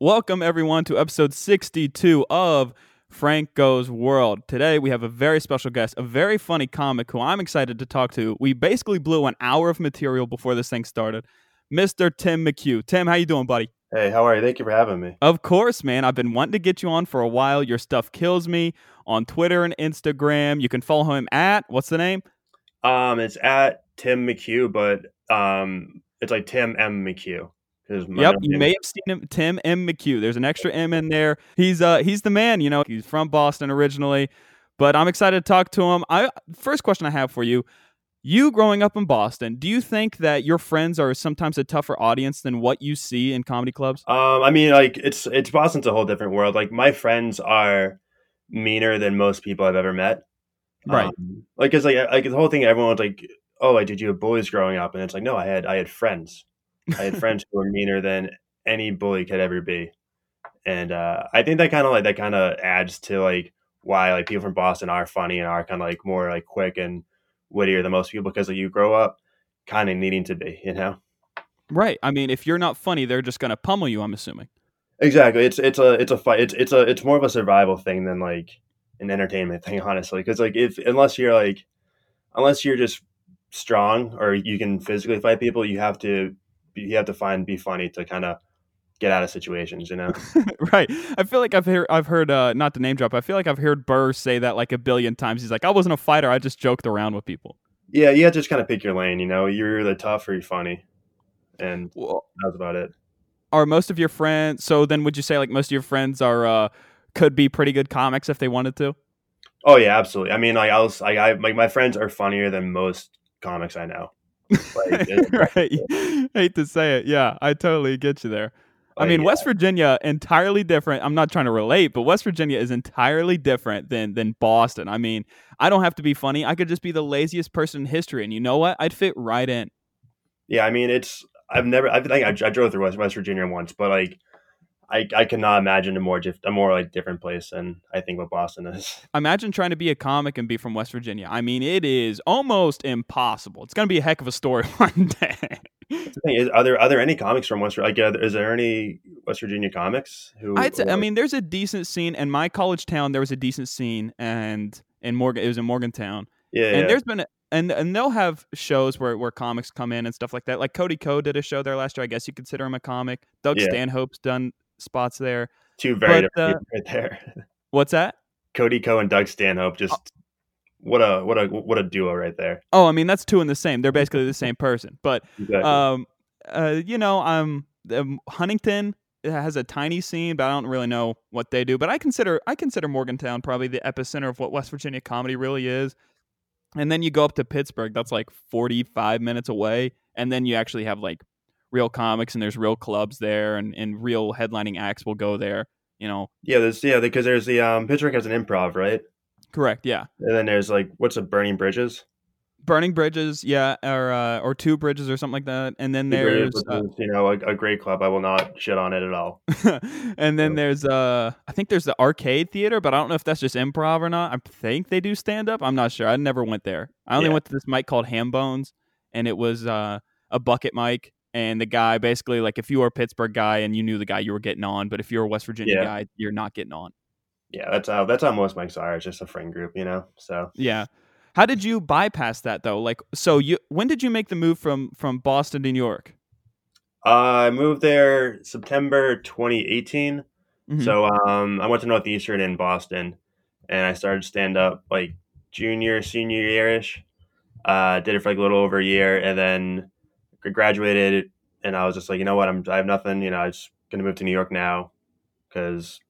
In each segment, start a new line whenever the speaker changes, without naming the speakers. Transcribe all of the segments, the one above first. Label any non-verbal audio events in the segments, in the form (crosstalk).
Welcome, everyone, to episode 62 of Frank Goes World. Today, we have a very special guest, a very funny comic who I'm excited to talk to. We basically blew an hour of material before this thing started. Mr. Tim McHugh. Tim, how you doing, buddy?
Hey, how are you? Thank you for having me.
Of course, man. I've been wanting to get you on for a while. Your stuff kills me on Twitter and Instagram. You can follow him at what's the name?
Um, it's at Tim McHugh, but um, it's like Tim M McHugh.
Yep, you may have seen him, Tim M. McHugh. There's an extra M in there. He's uh he's the man. You know, he's from Boston originally, but I'm excited to talk to him. I first question I have for you: You growing up in Boston, do you think that your friends are sometimes a tougher audience than what you see in comedy clubs?
Um, I mean, like it's it's Boston's a whole different world. Like my friends are meaner than most people I've ever met.
Right.
Um, like it's like like the whole thing. Everyone's like, "Oh, like did you have boys growing up?" And it's like, no, I had I had friends. I had friends who were meaner than any bully could ever be, and uh, I think that kind of like that kind of adds to like why like people from Boston are funny and are kind of like more like quick and wittier than most people because like, you grow up kind of needing to be, you know.
Right. I mean, if you're not funny, they're just gonna pummel you. I'm assuming.
Exactly. It's it's a it's a fight. It's it's a it's more of a survival thing than like an entertainment thing, honestly. Because like if unless you're like unless you're just strong or you can physically fight people, you have to you have to find be funny to kind of get out of situations. You know. (laughs)
right. I feel like I've heard I've heard uh not to name drop. I feel like I've heard Burr say that like a billion times. He's like, I wasn't a fighter. I just joked around with people.
yeah, you have to just kind of pick your lane. You know, you're either tough or you're funny, and
Well,
that's about it.
are most of your friends so then would you say like most of your friends are uh could be pretty good comics if they wanted to
Oh yeah, absolutely. I mean, like I was like I like my friends are funnier than most comics I know. Like, (laughs)
right. Hate to say it. Yeah i totally get you there. I mean
yeah.
west virginia entirely different. I'm not trying to relate but west virginia is entirely different than than boston. I mean i don't have to be funny. I could just be the laziest person in history and you know what? I'd fit right in.
Yeah, I mean, it's I've never I think I, I drove through West, West Virginia once, but like I I cannot imagine a more a more like different place than I think what Boston is. (laughs)
imagine trying to be a comic and be from west virginia i mean it is almost impossible it's going to be a heck of a story (laughs) one day
The thing is, are there are there any comics from West? Virginia? Like, uh, is there any West Virginia comics who?
I'd say, I mean, there's a decent scene in my college town. There was a decent scene, and in Morgan, it was in Morgantown,
yeah,
and
yeah.
there's been, a, and and they'll have shows where where comics come in and stuff like that. Like Cody Ko did a show there last year. I guess you consider him a comic. Doug
Yeah.
Stanhope's done spots there.
two very
but,
different
uh,
right there. (laughs)
What's that?
Cody Ko and Doug Stanhope, just what a what a what a duo right there.
Oh, I mean, that's two in the same. They're basically the same person. But
Exactly.
um, uh, you know, um, Huntington has a tiny scene, but I don't really know what they do. But I consider I consider Morgantown probably the epicenter of what West Virginia comedy really is. And then you go up to Pittsburgh, that's like 45 minutes away, and then you actually have like real comics and there's real clubs there and, and real headlining acts will go there, you know.
yeah, there's yeah because there's the um Pittsburgh has an improv right,
Correct, yeah.
and then there's like what's a Burning Bridges.
Burning Bridges, yeah, or uh, or two bridges or something like that. And then there's uh,
you know a, a great club. I will not shit on it at all. (laughs)
and then
Yeah.
there's uh I think there's the arcade theater, but I don't know if that's just improv or not. I think they do stand up. I'm not sure. I never went there. I only
Yeah.
went to this mic called Ham Bones, and it was uh a bucket mic. And the guy basically like if you were a Pittsburgh guy and you knew the guy, you were getting on. But if you're a West Virginia
Yeah.
guy, you're not getting on.
Yeah, that's how that's how most mics are. It's just a friend group, you know. So
Yeah. How did you bypass that though? Like, so you when did you make the move from from Boston to New York?
uh, I moved there September 2018.
Mhm.
So um, I went to Northeastern in Boston, and I started stand up like junior senior yearish. Uh, did it for like a little over a year, and then graduated. And I was just like, you know what, I'm I have nothing. You know, I'm just gonna move to New York now, because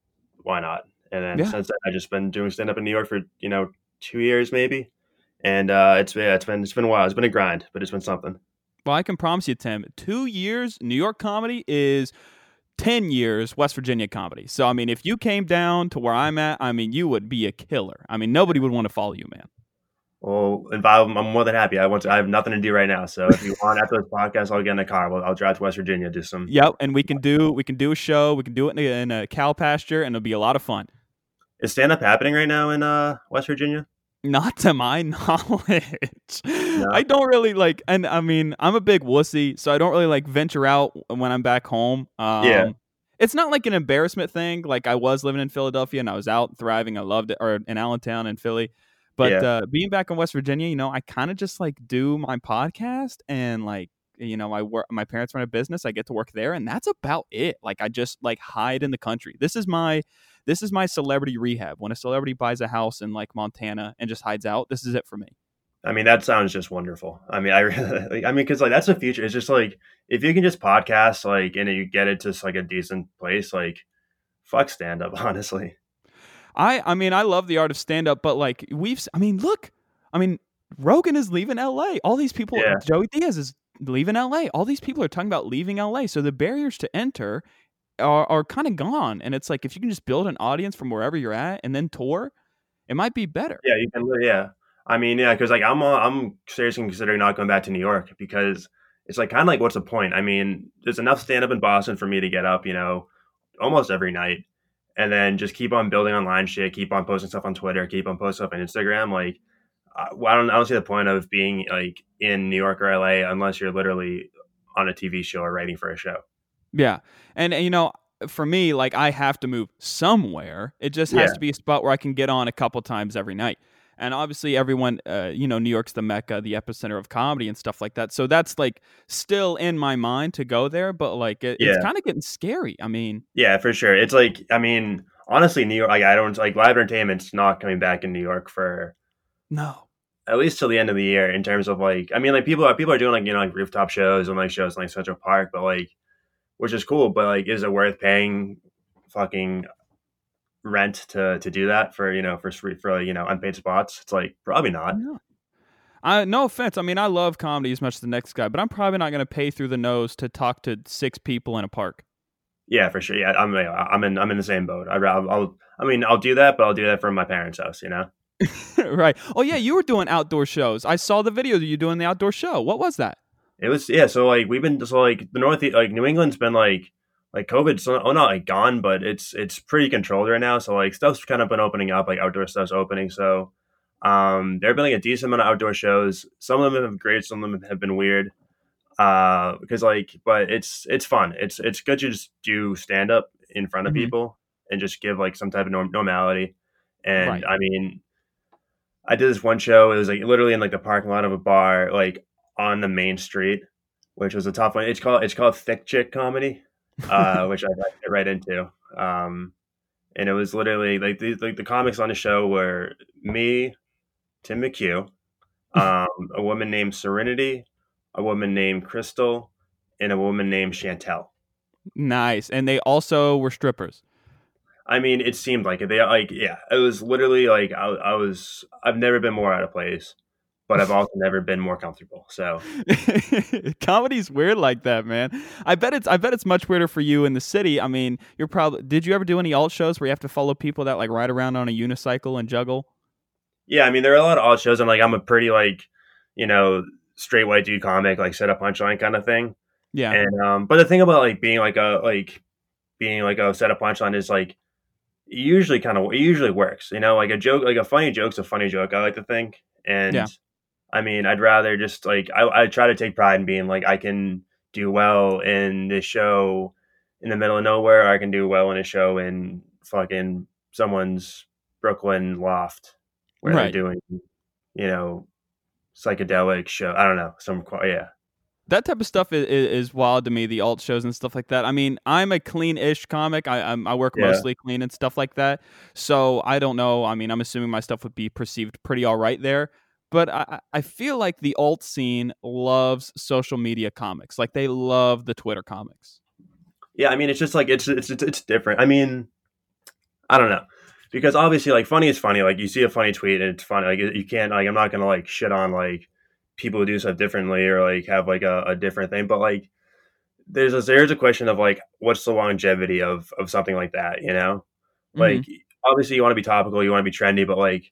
why not? And then
Yeah.
since then, I just been doing stand up in New York for you know two years maybe, and uh, it's yeah, it's been it's been a while. It's been a grind, but it's been something.
Well, I can promise you, Tim, two years New York comedy is 10 years West Virginia comedy. So, I mean, if you came down to where I'm at, I mean, you would be a killer. I mean, nobody would want to follow you, man.
Well, if I'm more than happy. I want to. I have nothing to do right now. So if you (laughs) want after this podcast, I'll get in a car. I'll, I'll drive to West Virginia, do some.
Yep. And we can do we can do a show. We can do it in a, in a cow pasture, and it'll be a lot of fun.
Is stand up happening right now in uh, West Virginia?
Not to my (laughs) knowledge. I don't really like, and I mean, I'm a big wussy, so I don't really like venture out when I'm back home. Um,
Yeah.
it's not like an embarrassment thing. Like I was living in Philadelphia and I was out thriving. I loved it, or in Allentown and Philly. But
Yeah.
uh, being back in West Virginia, you know, I kind of just like do my podcast and like you know, I work. My parents run a business. I get to work there, and that's about it. Like I just like hide in the country. This is my this is my celebrity rehab. When a celebrity buys a house in like Montana and just hides out, this is it for me.
I mean, that sounds just wonderful. I mean, I (laughs) really, I mean, because like that's the future. It's just like if you can just podcast, like, and you get it to like a decent place, like, fuck stand up, (laughs) honestly.
I I mean I love the art of stand up, but like we've I mean look, I mean Rogan is leaving L.A. All these people,
Yeah.
Joey Diaz is leaving L.A. All these people are talking about leaving L.A. So the barriers to enter are are kind of gone, and it's like if you can just build an audience from wherever you're at and then tour, it might be better.
Yeah, you can. Yeah, I mean, yeah, because like I'm, uh, I'm seriously considering not going back to New York because it's like kind of like what's the point? I mean, there's enough stand up in Boston for me to get up, you know, almost every night, and then just keep on building online shit, keep on posting stuff on Twitter, keep on posting stuff on Instagram. Like, I don't, I don't see the point of being like in New York or LA unless you're literally on a TV show or writing for a show.
Yeah. And, and, you know, for me, like I have to move somewhere. It just has
Yeah.
to be a spot where I can get on a couple times every night. And obviously, everyone, uh, you know, New York's the mecca, the epicenter of comedy and stuff like that. So that's like still in my mind to go there, but like it, it's kind of getting scary. I mean,
Yeah, for sure. It's like, I mean, honestly, New York, like I don't like live entertainment's not coming back in New York for
no.
at least till the end of the year in terms of like I mean like people are people are doing like you know like rooftop shows and like shows in, like Central Park, but like which is cool, but like is it worth paying fucking rent to to do that for you know for for you know unpaid spots? It's like probably not.
No. I, no offense. I mean, I love comedy as much as the next guy, but I'm probably not going to pay through the nose to talk to six people in a park.
Yeah, for sure. Yeah, I'm I'm in I'm in the same boat. I I'll, I'll I mean I'll do that, but I'll do that from my parents' house. You know. (laughs)
right. Oh, yeah. You were doing outdoor shows. I saw the video of you doing the outdoor show. What was that?
It was yeah. So like we've been so like the north like New England's been like like COVID's oh not like gone, but it's it's pretty controlled right now. So like stuff's kind of been opening up, like outdoor stuff's opening. So um there have been like a decent amount of outdoor shows. Some of them have been great, some of them have been weird. Uh because like but it's it's fun. It's it's good to just do stand up in front of
Mhm.
people and just give like some type of norm- normality. And
Right.
I mean I did this one show. It was like literally in like the parking lot of a bar, like on the main street, which was a tough one. It's called it's called thick chick comedy, uh, which I got right into. Um, and it was literally like the like the comics on the show were me, Tim McHugh, (laughs) um, a woman named Serenity, a woman named Crystal, and a woman named Chantel.
Nice. And they also were strippers.
I mean, it seemed like it. They like, yeah, it was literally like I, I was. I've never been more out of place, but I've (laughs) also never been more comfortable. So (laughs)
Comedy's weird like that, man. I bet it's I bet it's much weirder for you in the city. I mean, you're probably did you ever do any alt shows where you have to follow people that like ride around on a unicycle and juggle?
yeah, I mean, there are a lot of alt shows. I'm like, I'm a pretty like, you know, straight white dude comic, like set up punchline kind of thing.
Yeah.
And um, but the thing about like being like a like being like a set up punchline is like usually kind of it usually works. You know, like a joke, like a funny joke's a funny joke. I like to think, and
Yeah.
I mean, I'd rather just like I, I try to take pride in being like I can do well in this show in the middle of nowhere. I can do well in a show in fucking someone's Brooklyn loft where
Right.
they're doing, you know, psychedelic show. I don't know, some yeah.
that type of stuff is, is wild to me. The alt shows and stuff like that. I mean, I'm a clean-ish comic. I I'm, I work
Yeah.
mostly clean and stuff like that. So I don't know. I mean, I'm assuming my stuff would be perceived pretty all right there. But I I- feel like the alt scene loves social media comics. Like they love the Twitter comics.
Yeah, I mean, it's just like it's it's it's, it's different. I mean, I don't know because obviously, like, funny is funny. Like, you see a funny tweet and it's funny. Like, you can't like I'm not gonna like shit on like people who do stuff differently or like have like a, a different thing. But like, there's a there's a question of like what's the longevity of of something like that. You know, mm-hmm. like obviously you want to be topical, you want to be trendy, but like.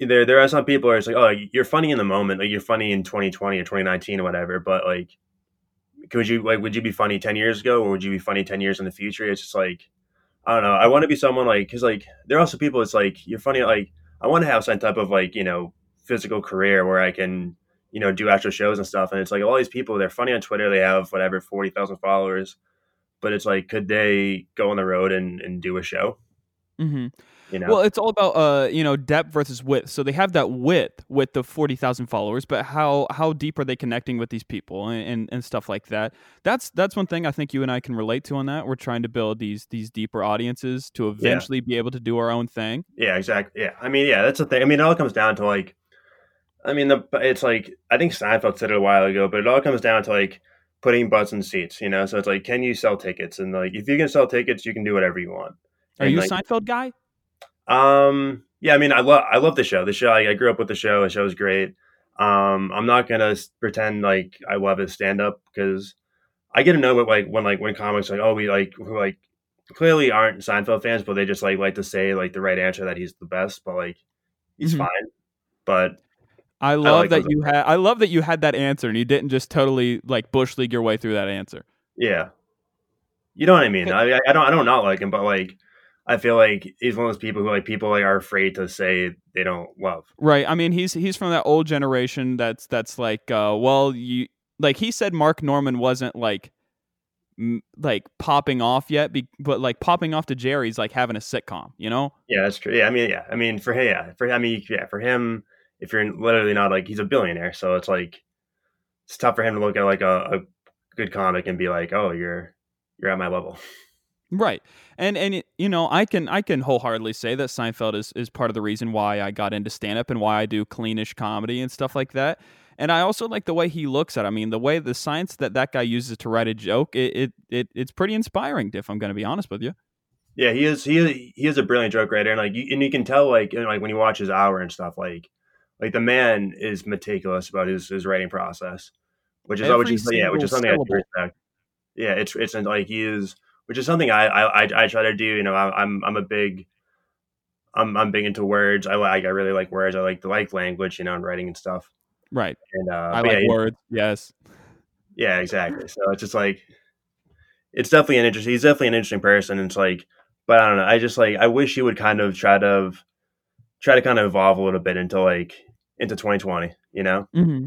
There, there are some people where it's like, oh, you're funny in the moment, like you're funny in 2020 or 2019 or whatever. But like, could you like would you be funny 10 years ago or would you be funny 10 years in the future it's just like i don't know i want to be someone like because like there are also people it's like you're funny like i want to have some type of like you know physical career where i can you know do actual shows and stuff and it's like all these people they're funny on twitter they have whatever 40000 followers but it's like, could they go on the road and, and do a show?
hmm
You know,
Well, it's all about uh, you know, depth versus width. So they have that width with the forty thousand followers, but how how deep are they connecting with these people and, and, and stuff like that? That's that's one thing I think you and I can relate to on that. We're trying to build these these deeper audiences to eventually be able to do our own thing.
yeah, exactly. Yeah, I mean, yeah, that's the thing. I mean, it all comes down to like, I mean, the it's like I think Seinfeld said it a while ago, but it all comes down to like putting butts in seats. You know, so it's like, can you sell tickets? And like, if you can sell tickets, you can do whatever you want.
Are
And,
you
like,
a Seinfeld guy?
Um, yeah, I mean, I love I love the show. The show, I, I grew up with the show. The show is great. Um, I'm not gonna pretend like I love his stand up because I get to know it like when like when comics like oh we like who like clearly aren't Seinfeld fans, but they just like like to say like the right answer that he's the best, but like he's
Mhm.
fine. But
I love
like
that you had. I love that you had that answer and you didn't just totally like bush league your way through that answer.
yeah, you know what I mean. I I don't I don't not like him, but like I feel like he's one of those people who like people like are afraid to say they don't love.
Right. I mean, he's he's from that old generation. That's that's like, uh, well, you like he said, Mark Normand wasn't like, m- like popping off yet, be, but like popping off to Jerry's like having a sitcom. You know?
Yeah, that's true. Yeah, I mean, yeah, I mean, for him, yeah, for I mean, yeah, for him, if you're literally not like he's a billionaire, so it's like it's tough for him to look at like a, a good comic and be like, oh, you're you're at my level.
Right. And and you know, I can I can wholeheartedly say that Seinfeld is is part of the reason why I got into stand up and why I do cleanish comedy and stuff like that. And I also like the way he looks at. it. I mean, the way the science that that guy uses to write a joke, it it, it it's pretty inspiring. If I'm going to be honest with you.
Yeah, he is he is he is a brilliant joke writer, and like you, and you can tell like you know, like when you watch his hour and stuff, like like the man is meticulous about his his writing process, which is which is yeah, which is something I respect. Yeah, it's it's like he is, which is something I I I, try to do. You know, I, I'm I'm a big. I'm, I'm big into words. I like I really like words. I like the like language, you know, and writing and stuff.
Right.
And uh,
I like
yeah,
words. Yes.
yeah, exactly. So it's just like it's definitely an interesting. He's definitely an interesting person. And it's like, but I don't know. I just like I wish he would kind of try to try to kind of evolve a little bit into like into 2020. You know?
hmm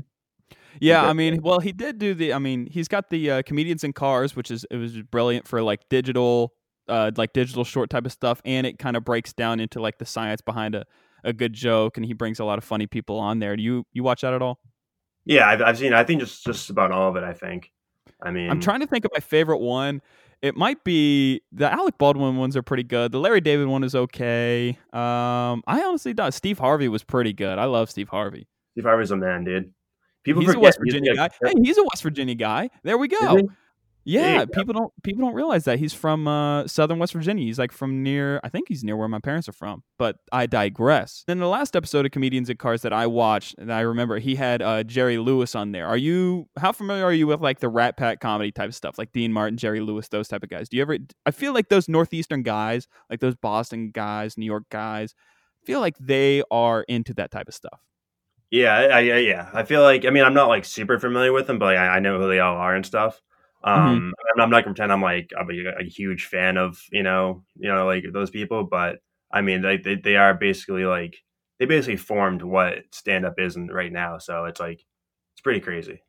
Yeah, I mean, well, he did do the. I mean, he's got the uh, comedians in cars, which is it was brilliant for like digital, uh, like digital short type of stuff, and it kind of breaks down into like the science behind a, a good joke, and he brings a lot of funny people on there. Do you you watch that at all?
Yeah, I've, I've seen. I think just just about all of it. I think. I mean,
I'm trying to think of my favorite one. It might be the Alec Baldwin ones are pretty good. The Larry David one is okay. Um, I honestly don't. Steve Harvey was pretty good. I love Steve Harvey.
Steve Harvey's a man, dude. People
he's a West Virginia
like-
guy. Hey, he's a West Virginia guy. There we go. Yeah,
go.
people don't people don't realize that he's from uh, southern West Virginia. He's like from near, I think he's near where my parents are from. But I digress. Then the last episode of Comedians in Cars that I watched, and I remember he had uh, Jerry Lewis on there. Are you how familiar are you with like the Rat Pack comedy type stuff, like Dean Martin, Jerry Lewis, those type of guys? Do you ever? I feel like those northeastern guys, like those Boston guys, New York guys, feel like they are into that type of stuff.
Yeah, I, I, yeah. I feel like I mean I'm not like super familiar with them, but like, I, I know who they all are and stuff.
Mm-hmm.
Um, I'm, I'm not gonna pretend I'm like I'm a, a huge fan of you know you know like those people, but I mean like they, they are basically like they basically formed what stand up is right now. So it's like it's pretty crazy.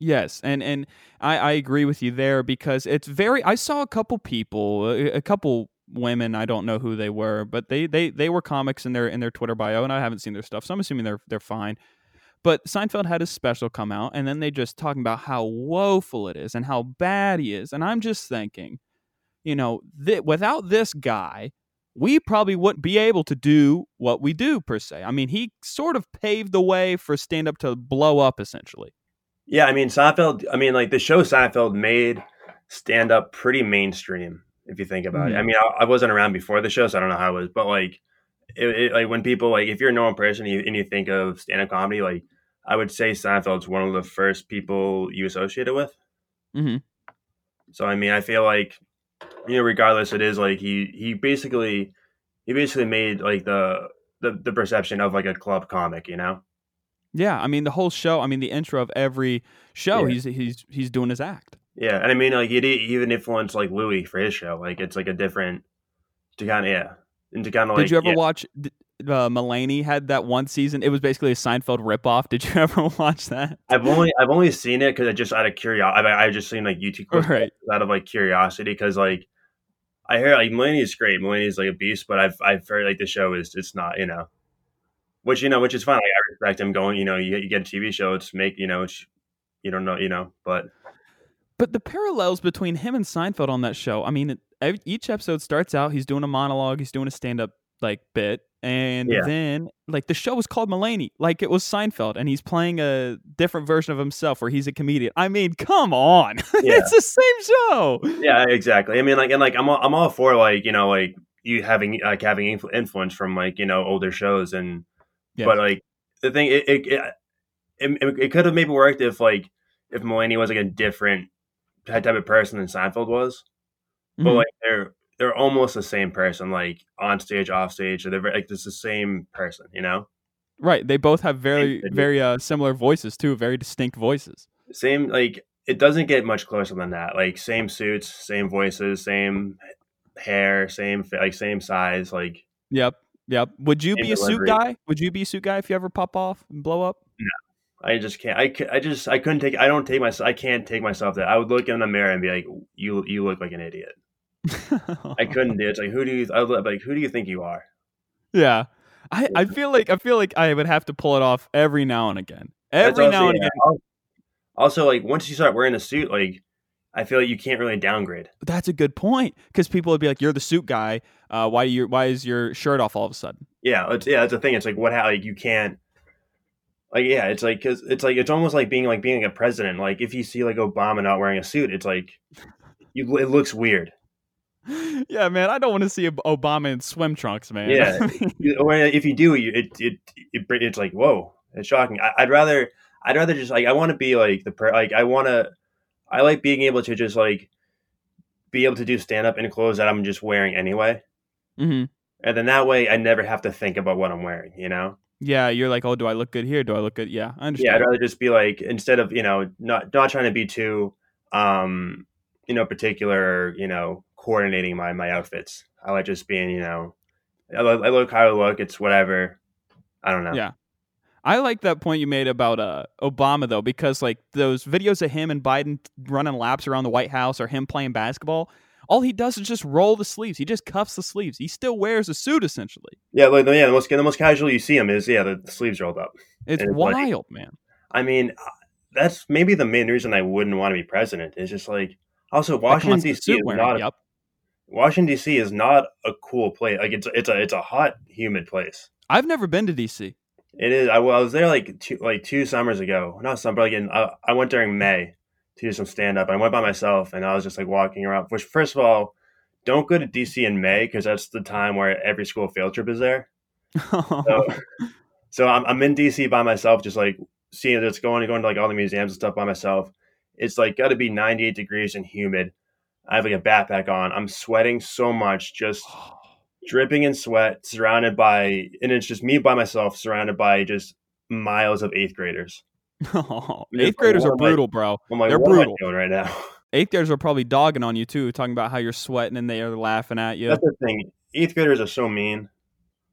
Yes, and and I, I agree with you there because it's very. I saw a couple people, a couple women. I don't know who they were, but they they they were comics in their in their Twitter bio, and I haven't seen their stuff, so I'm assuming they're they're fine. But Seinfeld had his special come out, and then they just talking about how woeful it is and how bad he is, and I'm just thinking, you know, th- without this guy, we probably wouldn't be able to do what we do per se. I mean, he sort of paved the way for stand up to blow up, essentially.
Yeah, I mean Seinfeld. I mean like the show Seinfeld made stand up pretty mainstream if you think about it.
Mhm.
I mean I, I wasn't around before the show, so I don't know how it was, but like it, it, like when people like if you're a normal person and you, and you think of stand up comedy, like I would say Seinfeld's one of the first people you associate it with.
Mhm.
So I mean, I feel like you know, regardless, it is like he he basically he basically made like the the, the perception of like a club comic, you know.
Yeah, I mean the whole show. I mean the intro of every show.
Yeah.
He's he's he's doing his act.
Yeah, and I mean like did even influenced like Louis for his show. Like it's like a different to kind of yeah, and to kind of like
did you ever
yeah.
watch? Uh, Mulaney had that one season. It was basically a Seinfeld ripoff. Did you (laughs) ever watch that?
I've only I've only seen it because I just out of curiosity. I I just seen like YouTube clips
Right. (laughs)
out of like curiosity because like I hear like Mulaney is great. Mulaney is like a beast, but I've I've heard like the show is it's not you know, which you know which is fine. Like, I respect him going. You know, you, you get a TV show. It's make you know it's you don't know you know, but
But the parallels between him and Seinfeld on that show, I mean, it- each episode starts out, he's doing a monologue, he's doing a stand up like bit, and
Yeah.
then like the show was called Mulaney, like it was Seinfeld, and he's playing a different version of himself where he's a comedian. I mean, come on, (laughs)
Yeah.
it's the same show.
yeah, exactly. I mean, like and like I'm all, I'm all for like you know like you having like having influ- influence from like you know older shows and
Yes.
but like the thing it it, it, it, it could have maybe worked if like if Mulaney was like a different type of person than Seinfeld was, but
Mhm.
like they're they're almost the same person like on stage off stage they're very, like it's the same person you know
right, they both have very very uh, similar voices too, very distinct voices.
same like it doesn't get much closer than that like same suits same voices same hair same like same size like
Yep, yep. Would you be a suit guy? Would you be a suit guy if you ever pop off and blow up?
I just can't. I, I just I couldn't take. I don't take myself. I can't take myself that. I would look in the mirror and be like, "You you look like an idiot." I (laughs) couldn't do it. It's like who do you? I would like who do you think you are?
Yeah. I, I feel like I feel like I would have to pull it off every now and again. Every
also-
now and
yeah.
again.
Also, like once you start wearing a suit, like I feel like you can't really downgrade.
That's a good point because people would be like, "You're the suit guy. Uh, why you why is your shirt off all of a sudden?"
Yeah, it's yeah. That's the thing. It's like what? How like you can't. Like yeah, it's like because it's like it's almost like being like being like a president. Like if you see like Obama not wearing a suit, it's like you. It looks weird. (laughs)
yeah, man. I don't want to see Obama in swim trunks, man.
Yeah. (laughs) Or if you do, it, it it it's like whoa, it's shocking. I, I'd rather I'd rather just like I want to be like the per like I want to I like being able to just like be able to do stand up in clothes that I'm just wearing anyway,
hmm
and then that way I never have to think about what I'm wearing. You know?
Yeah, you're like, "Oh, do I look good here? Do I look good?" Yeah, I understand.
Yeah, I'd rather just be like instead of you know not not trying to be too um you know particular you know coordinating my my outfits. I like just being you know I I look how I look. It's whatever. I don't know.
Yeah. I like that point you made about uh, Obama though, because like those videos of him and Biden running laps around the White House or him playing basketball, all he does is just roll the sleeves. He just cuffs the sleeves. He still wears a suit essentially.
Yeah, like yeah, the most the most casual you see him is yeah, the, the sleeves rolled up.
It's
it's like-
wild, man.
I mean, uh, that's maybe the main reason I wouldn't want to be president. Is just like also Washington D.C. is
wearing,
not
Yep.
Washington D.C. is not a cool place. Like it's it's a it's a hot, humid place.
I've never been to DC.
It is. I, was there like two like two summers ago. Not summer, but like in, I, I went during May to do some stand up. I went by myself, and I was just like walking around. Which, first of all, don't go to DC in May because that's the time where every school field trip is there. (laughs) So, so I'm, I'm in DC by myself, just like seeing it's going going to like all the museums and stuff by myself. It's like got to be 98 degrees and humid. I have like a backpack on. I'm sweating so much, just (sighs) dripping in sweat, surrounded by, and it's just me by myself, surrounded by just miles of eighth graders. (laughs)
Eighth graders are
I-
brutal, bro.
Like,
They're brutal.
am I doing right now? (laughs)
Eighth graders are probably dogging on you too, talking about how you're sweating and they are laughing at you.
That's the thing. Eighth graders are so mean.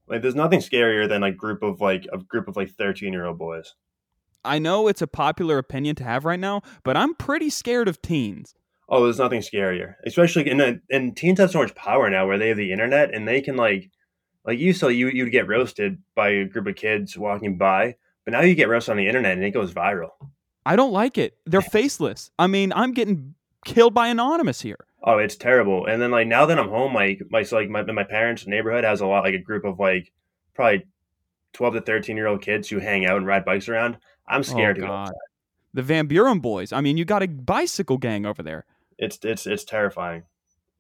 Like, there's nothing scarier than a group of like a group of like 13 year old boys.
I know it's a popular opinion to have right now, but I'm pretty scared of teens.
Oh, there's nothing scarier. Especially in the, and teens have so much power now where they have the internet and they can like like you so you you'd get roasted by a group of kids walking by, but now you get roasted on the internet and it goes viral.
I don't like it. They're faceless. I mean, I'm getting killed by anonymous here.
Oh, it's terrible. And then like now that I'm home, like my so like my my parents' neighborhood has a lot like a group of like probably twelve to thirteen year old kids who hang out and ride bikes around. I'm oh, scared
oh,
to go.
God. The Van Buren boys. I mean, you got a bicycle gang over there.
It's it's it's terrifying.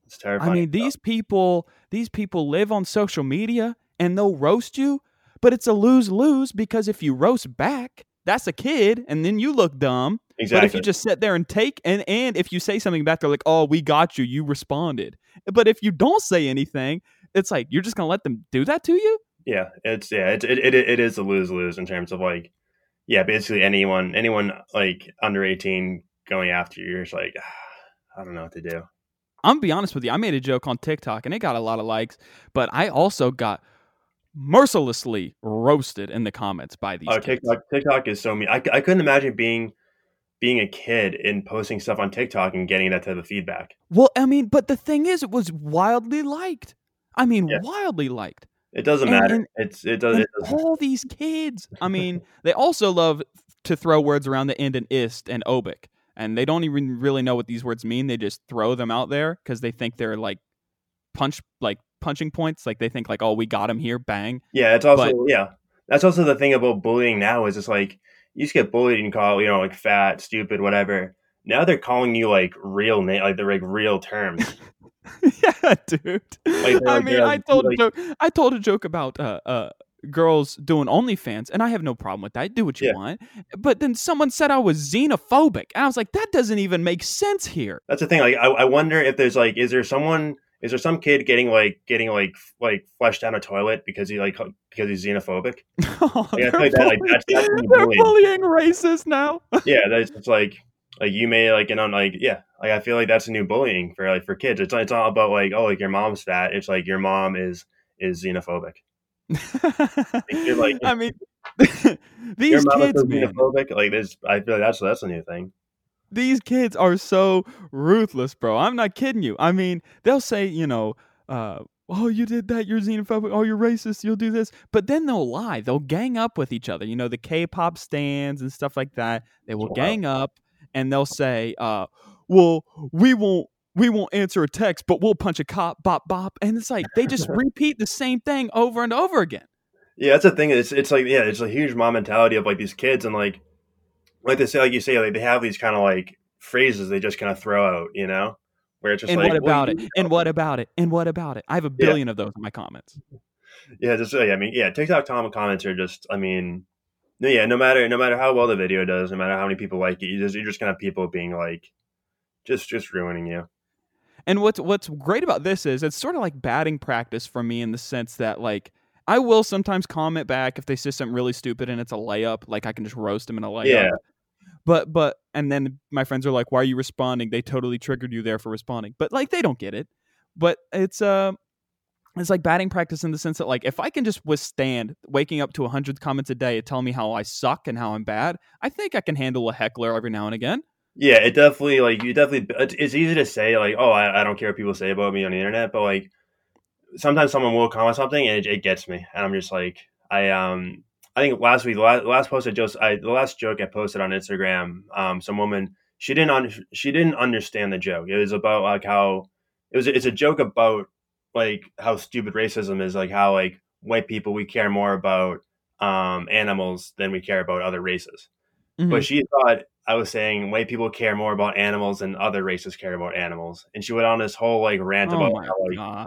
It's terrifying.
I mean, these people, these people live on social media and they'll roast you, but it's a lose lose because if you roast back, that's a kid, and then you look dumb.
exactly.
But if you just sit there and take, and and if you say something back, they're like, "Oh, we got you. You responded." But if you don't say anything, it's like you're just gonna let them do that to you.
Yeah, it's yeah, it it, it, it is a lose lose in terms of like, yeah, basically anyone anyone like under eighteen going after you, you're just like, ah, I don't know what to do.
I'm gonna be honest with you. I made a joke on TikTok and it got a lot of likes, but I also got mercilessly roasted in the comments by these
Oh,
kids.
TikTok TikTok is so mean. I, I couldn't imagine being being a kid and posting stuff on TikTok and getting that type of feedback.
Well, I mean, but the thing is, it was wildly liked. I mean,
Yeah.
wildly liked.
It doesn't
And-
matter.
and-
it's it does it doesn't
all these kids. I mean, they also love to throw words around the end in ist and obic, and they don't even really know what these words mean. They just throw them out there because they think they're like punch, like punching points. Like they think like, oh, we got him here, bang.
Yeah, it's also
But-
yeah. That's also the thing about bullying now is it's like you just get bullied and call you know like fat, stupid, whatever. Now they're calling you like real name, like they're like real terms. (laughs)
yeah, dude.
Like,
I
like-
mean, I
like-
told a joke. I told a joke about uh, uh, girls doing OnlyFans, and I have no problem with that. Do what you
Yeah.
want. But then someone said I was xenophobic, and I was like, that doesn't even make sense here.
That's the thing. Like I, I wonder if there's like is there someone is there some kid getting like getting like like flushed down a toilet because he like because he's xenophobic? (laughs)
Oh,
Yeah, I
they're
like that, like, that's- that's
bullying-
the
they're
bullying.
bullying racists now. (laughs)
yeah, that's it's like like you may like you know like yeah like I feel like that's a new bullying for like for kids. It's it's not about like oh like your mom's fat. It's like your mom is is xenophobic. you're like- (laughs)
I mean,
Your
these
is
kids, man,
xenophobic. Like this, I feel like that's that's a new thing.
These kids are so ruthless, bro. I'm not kidding you. I mean, they'll say, you know, uh, oh, you did that, you're xenophobic, oh, you're racist, you'll do this. But then they'll lie. They'll gang up with each other. You know, the K-pop stands and stuff like that. They will
Wow.
gang up and they'll say, uh, well, we won't we won't answer a text, but we'll punch a cop, bop bop. And it's like they just (laughs) repeat the same thing over and over again.
Yeah, that's the thing. It's it's like yeah, it's a huge mom mentality of like these kids and like like they say like you say like they have these kind of like phrases they just kind of throw out, you know, where it's just
and
like
what about
you-
it? And what about it? And what about it? I have a
Yeah.
billion of those in my comments.
Yeah, just yeah, I mean yeah, TikTok comments are just I mean no yeah, no matter no matter how well the video does, no matter how many people like it, you just you're just gonna have people being like just just ruining you.
And what's what's great about this is it's sort of like batting practice for me in the sense that like I will sometimes comment back if they say something really stupid and it's a layup, like I can just roast them in a layup.
Yeah.
But but and then my friends are like, "Why are you responding?" They totally triggered you there for responding, but like they don't get it. But it's uh, it's like batting practice in the sense that like if I can just withstand waking up to hundred comments a day telling me how I suck and how I'm bad, I think I can handle a heckler every now and again.
Yeah, it definitely like you definitely. It's, it's easy to say like, oh, I, I don't care what people say about me on the internet, but like sometimes someone will comment something and it, it gets me, and I'm just like, I um, I think last week, the last, last post I just, I the last joke I posted on Instagram, um, some woman she didn't un- she didn't understand the joke. It was about like how it was. It's a joke about like how stupid racism is, like how like white people we care more about um animals than we care about other races
Mhm.
but she thought I was saying white people care more about animals than other races care about animals, and she went on this whole like rant
oh
about how,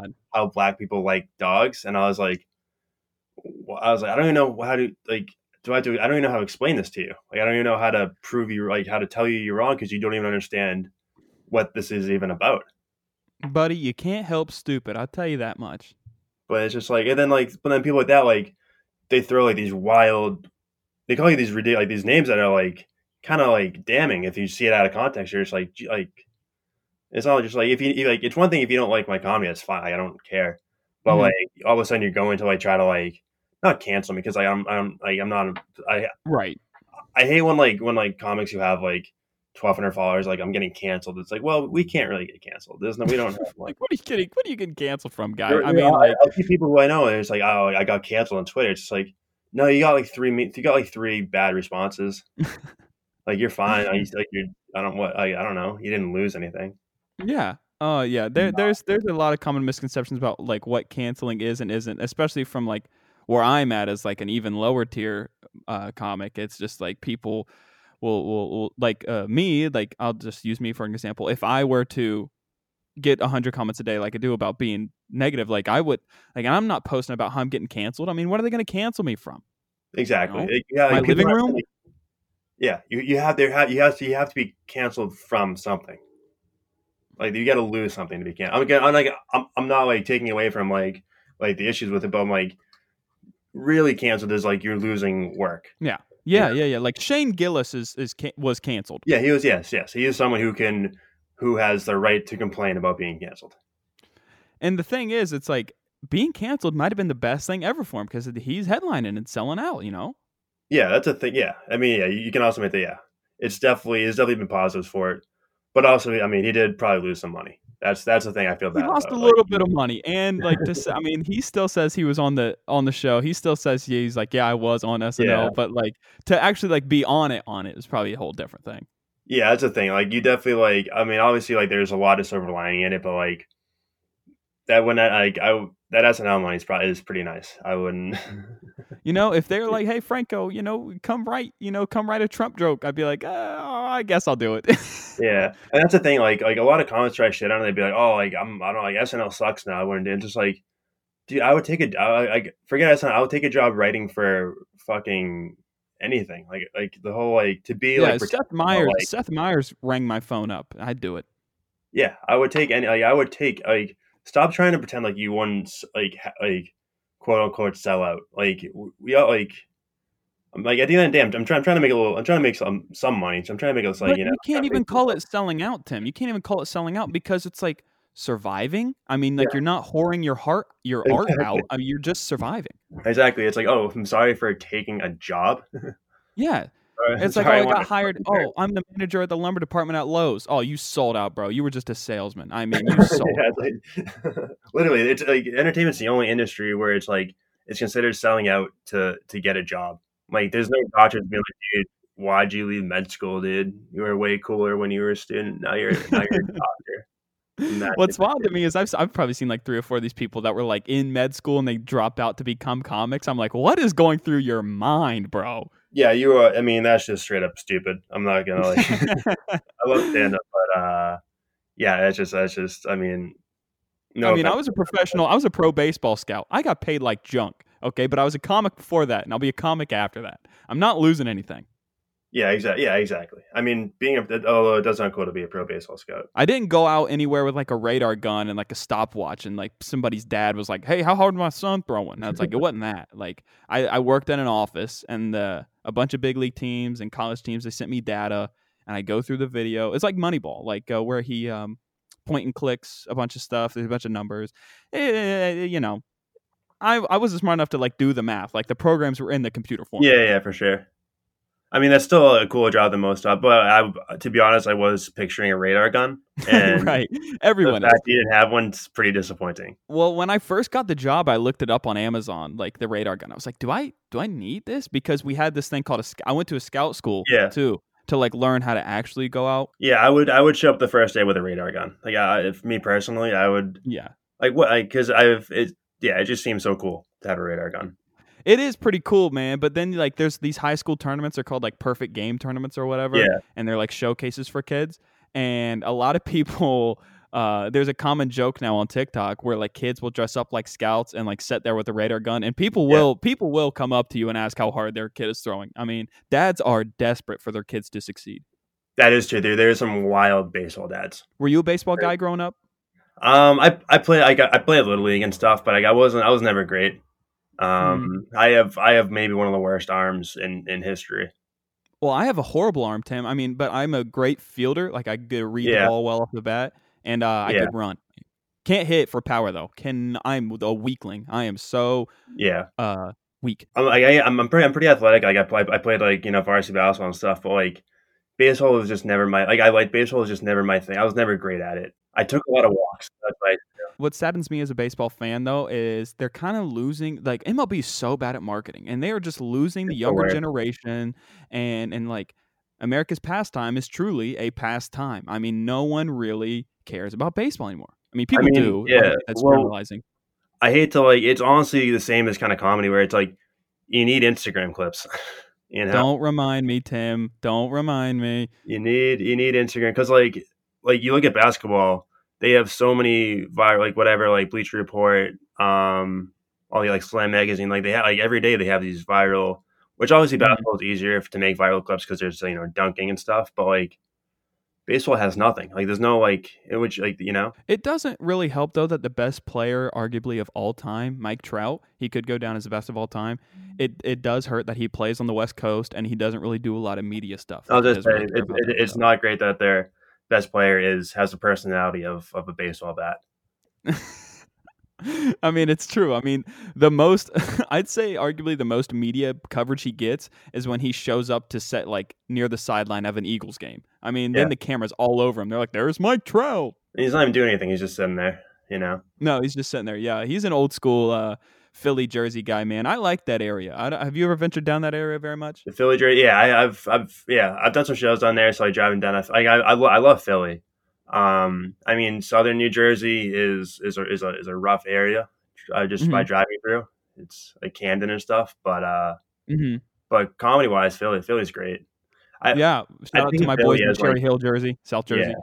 like how black people like dogs, and I was like, I was like, I don't even know how to like. Do I do? I don't even know how to explain this to you. Like, I don't even know how to prove you like how to tell you you're wrong because you don't even understand what this is even about.
Buddy, you can't help stupid. I'll tell you that much.
But it's just like, and then like, but then people like that, like, they throw like these wild, they call you these ridiculous, like these names that are like kind of like damning if you see it out of context. You're just like, like, it's all just like if you like, it's one thing if you don't like my comedy, that's fine. I don't care. But
Mhm.
like all of a sudden you're going to like try to like not cancel me because like I'm I'm like I'm not I
Right.
I hate when like when like comics who have like 1200 followers like I'm getting canceled. It's like well we can't really get canceled. There's no we don't have (laughs) like
Like, what are you kidding? What are you getting canceled from, guy? I mean, like,
I see people who I know, and it's like, oh, I got canceled on Twitter. It's just like, no, you got like three, you got like three bad responses. (laughs) like you're fine. I like you. I don't what. I, I don't know. You didn't lose anything.
yeah. Oh, yeah. There, there's, there's a lot of common misconceptions about like what canceling is and isn't, especially from like where I'm at is like an even lower tier uh, comic. It's just like people will, will, will like uh, me. Like I'll just use me for an example. If I were to get hundred comments a day, like I do about being negative, like I would, like I'm not posting about how I'm getting canceled. I mean, what are they going to cancel me from?
Exactly.
No.
Like, yeah,
My living room?
yeah, you you have there have you have to you have to be canceled from something. Like you got to lose something to be canceled. I'm, I'm like I'm, I'm not like taking away from like like the issues with it, but I'm like really canceled is like you're losing work.
Yeah, yeah, yeah. Yeah. Like Shane Gillis is is was canceled.
Yeah, he was. Yes, yes, he is someone who can, who has the right to complain about being canceled.
And the thing is, it's like being canceled might have been the best thing ever for him because he's headlining and selling out. You know.
Yeah, that's a thing. Yeah, I mean, yeah, you can also make that. Yeah, it's definitely it's definitely been positives for it, but also, I mean, he did probably lose some money. That's that's the thing I feel bad.
He lost
about.
a little like, bit of money, and like just, I mean, he still says he was on the on the show. He still says yeah, he's like, yeah, I was on SNL, yeah. but like to actually like be on it on it is probably a whole different thing.
Yeah, that's the thing. Like you definitely like. I mean, obviously, like there's a lot of silver lining in it, but like that when that like I that SNL money is probably is pretty nice. I wouldn't.
you know, if they're (laughs) like, "Hey, Franco, you know, come write, you know, come write a Trump joke," I'd be like, oh, "I guess I'll do it." (laughs)
yeah, and that's the thing. Like, like a lot of comments try shit on. They'd be like, "Oh, like I'm, I don't know, like SNL sucks now." I wouldn't. And just like, dude, I would take a, I, I forget SNL. I would take a job writing for fucking anything. Like, like the whole like to be
yeah,
like
Seth Meyers. Like, Seth Meyers rang my phone up. I'd do it.
Yeah, I would take any. Like, I would take like stop trying to pretend like you won like like quote unquote sellout. Like we all like. I'm like at the end of the day, I'm, I'm, trying. I'm trying to make a little. I'm trying to make some some money. So I'm trying to make it like
but
you know.
You can't even call it selling out, Tim. You can't even call it selling out because it's like surviving. I mean, like yeah. you're not whoring your heart, your exactly. art out. I mean, uh, you're just surviving.
Exactly. It's like, oh, I'm sorry for taking a job. (laughs)
yeah, it's like, oh, I got hired. (laughs) Oh, I'm the manager at the lumber department at Lowe's. Oh, you sold out, bro. You were just a salesman. I mean, you (laughs) sold. yeah,
like, (laughs) literally, it's like entertainment's the only industry where it's like it's considered selling out to to get a job. Like, there's no doctors being like, dude, why'd you leave med school, dude? You were way cooler when you were a student. Now you're now you're a doctor.
What's wild to me is I've I've probably seen like three or four of these people that were like in med school and they dropped out to become comics. I'm like, what is going through your mind, bro?
Yeah, you are. I mean, that's just straight up stupid. I'm not gonna like. (laughs) (laughs) I love stand up, but uh, yeah, that's just that's just. I mean,
no. I mean, I was a professional. I was a pro baseball scout. I got paid like junk. Okay, but I was a comic before that, and I'll be a comic after that. I'm not losing anything.
Yeah, exactly. Yeah, exactly. I mean, being a although it does sound cool to be a pro baseball scout.
I didn't go out anywhere with like a radar gun and like a stopwatch, and like somebody's dad was like, "Hey, how hard my son throwing?" And I was like, "It wasn't that." Like, I, I worked in an office, and the a bunch of big league teams and college teams they sent me data, and I go through the video. It's like Moneyball, like uh, where he um, point and clicks a bunch of stuff. There's a bunch of numbers. Eh, you know, I I wasn't smart enough to like do the math. Like the programs were in the computer form.
Yeah, yeah, for sure. I mean, that's still a cooler job than most of. But I, to be honest, I was picturing a radar gun, (laughs) and
right, everyone.
The fact you didn't have one's pretty disappointing.
Well, when I first got the job, I looked it up on Amazon, like the radar gun. I was like, do I do I need this? Because we had this thing called a. I went to a scout school, yeah. too, to like learn how to actually go out.
Yeah, I would. I would show up the first day with a radar gun. Like, uh, if me personally, I would.
Yeah.
Like what? Because I've. It, yeah, it just seems so cool to have a radar gun.
It is pretty cool, man. But then like there's these high school tournaments. They're called like perfect game tournaments or whatever.
Yeah.
And they're like showcases for kids. And a lot of people (laughs) uh, there's a common joke now on TikTok where like kids will dress up like scouts and like sit there with a radar gun, and people will yeah. people will come up to you and ask how hard their kid is throwing. I mean, dads are desperate for their kids to succeed.
That is true. There, there's some wild baseball dads.
Were you a baseball guy growing up?
Um, I I play I got I played little league and stuff, but I wasn't I was never great. Um, mm. I have I have maybe one of the worst arms in in history.
Well, I have a horrible arm, Tim. I mean, but I'm a great fielder. Like I could read yeah. the ball well off the bat, and uh, I yeah. could run. Can't hit for power though. Can I'm a weakling. I am so
yeah
uh weak.
I'm like I, am I'm pretty I'm pretty athletic. Like I play I played like you know varsity basketball and stuff, but like baseball was just never my like I like baseball was just never my thing. I was never great at it. I took a lot of walks. That's why
what saddens me as a baseball fan though is they're kind of losing like MLB is so bad at marketing and they are just losing the younger generation and and like America's pastime is truly a pastime. I mean, no one really cares about baseball anymore. I mean, people I mean, do.
Yeah,
that's well, generalizing.
I hate to like. It's honestly the same as kind of comedy where it's like you need Instagram clips. (laughs)
you know? Don't remind me, Tim. Don't remind me.
You need you need Instagram because like like you look at basketball they have so many viral like whatever like Bleacher Report, um, all the like Slam magazine, like they have like every day they have these viral. Which obviously mm-hmm. basketball is easier to make viral clips because there's you know dunking and stuff, but like baseball has nothing. Like there's no like in which like you know.
It doesn't really help though that the best player arguably of all time, Mike Trout, he could go down as the best of all time. It it does hurt that he plays on the West Coast and he doesn't really do a lot of media stuff.
I'll just say it, it, it's not great that they're best player is has the personality of of a baseball bat. (laughs)
I mean, it's true. I mean, the most, (laughs) I'd say, arguably the most media coverage he gets is when he shows up to set like near the sideline of an Eagles game. I mean,
Yeah.
then the camera's all over him. They're like, "There's Mike Trout."
He's not even doing anything. He's just sitting there, you know.
No, he's just sitting there. Yeah, he's an old school uh, Philly Jersey guy, man. I like that area. I have you ever ventured down that area very much?
The Philly Jersey, yeah, I, I've, I've, yeah, I've done some shows down there. So I driving down. I, I, I, I love Philly. Um, I mean, Southern New Jersey is is a is a, is a rough area. Uh, just by driving through, it's like Camden and stuff. But uh,
hmm
but comedy wise, Philly, Philly's great. I,
Yeah, shout out to my
Philly
boys in Cherry
like-
Hill, Jersey, South Jersey.
Yeah.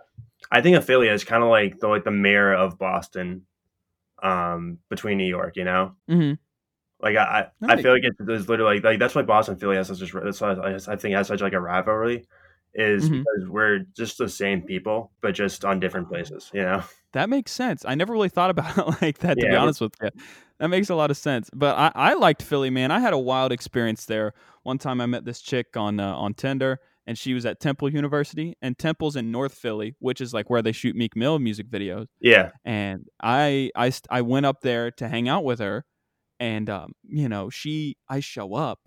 I think of Philly as kind of like the like the mayor of Boston, um, between New York. You know,
hmm
like I
That
I feel like it's, it's literally like, like that's why Boston Philly has such a that's why I, I think has such like a rivalry, is
Mhm.
because we're just the same people but just on different places. You know,
That makes sense. I never really thought about it (laughs) like that, to
Yeah,
be honest with you. That makes a lot of sense. But I, I liked Philly, man. I had a wild experience there. One time I met this chick on uh, on Tinder, and she was at Temple University, and Temple's in North Philly, which is like where they shoot Meek Mill music videos.
yeah,
And I I I went up there to hang out with her, and um, you know, she I show up,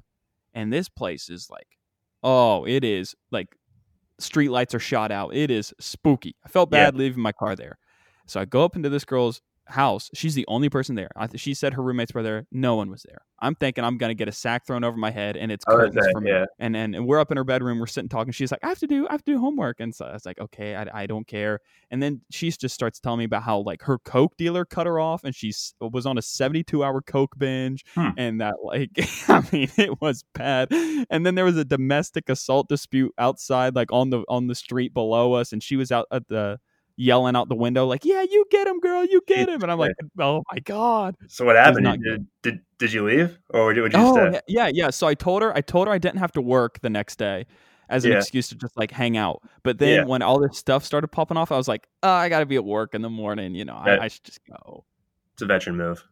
and this place is like, oh, it is like street lights are shot out. It is spooky. I felt
Yeah.
bad leaving my car there. So I go up into this girl's house. She's the only person there. I th- she said her roommates were there. No one was there. I'm thinking I'm gonna get a sack thrown over my head, and it's curtains for me.
yeah.
And, and and we're up in her bedroom. We're sitting talking. She's like, I have to do I have to do homework, and so I was like, okay, I, I don't care. And then she just starts telling me about how like her coke dealer cut her off, and she was on a 72 hour coke binge,
Hmm.
and that like (laughs) I mean it was bad. And then there was a domestic assault dispute outside, like on the on the street below us, and she was out at the yelling out the window like, "Yeah, you get him, girl, you get him." And I'm (laughs) like, "Oh my god."
So what happened?
not
Did, did did you leave or would you,
Oh
stay?
yeah, yeah. So I told her, I told her I didn't have to work the next day as an
Yeah.
excuse to just like hang out. But then
Yeah.
when all this stuff started popping off, I was like, oh, I got to be at work in the morning. You know. I, I should just go.
It's a veteran move.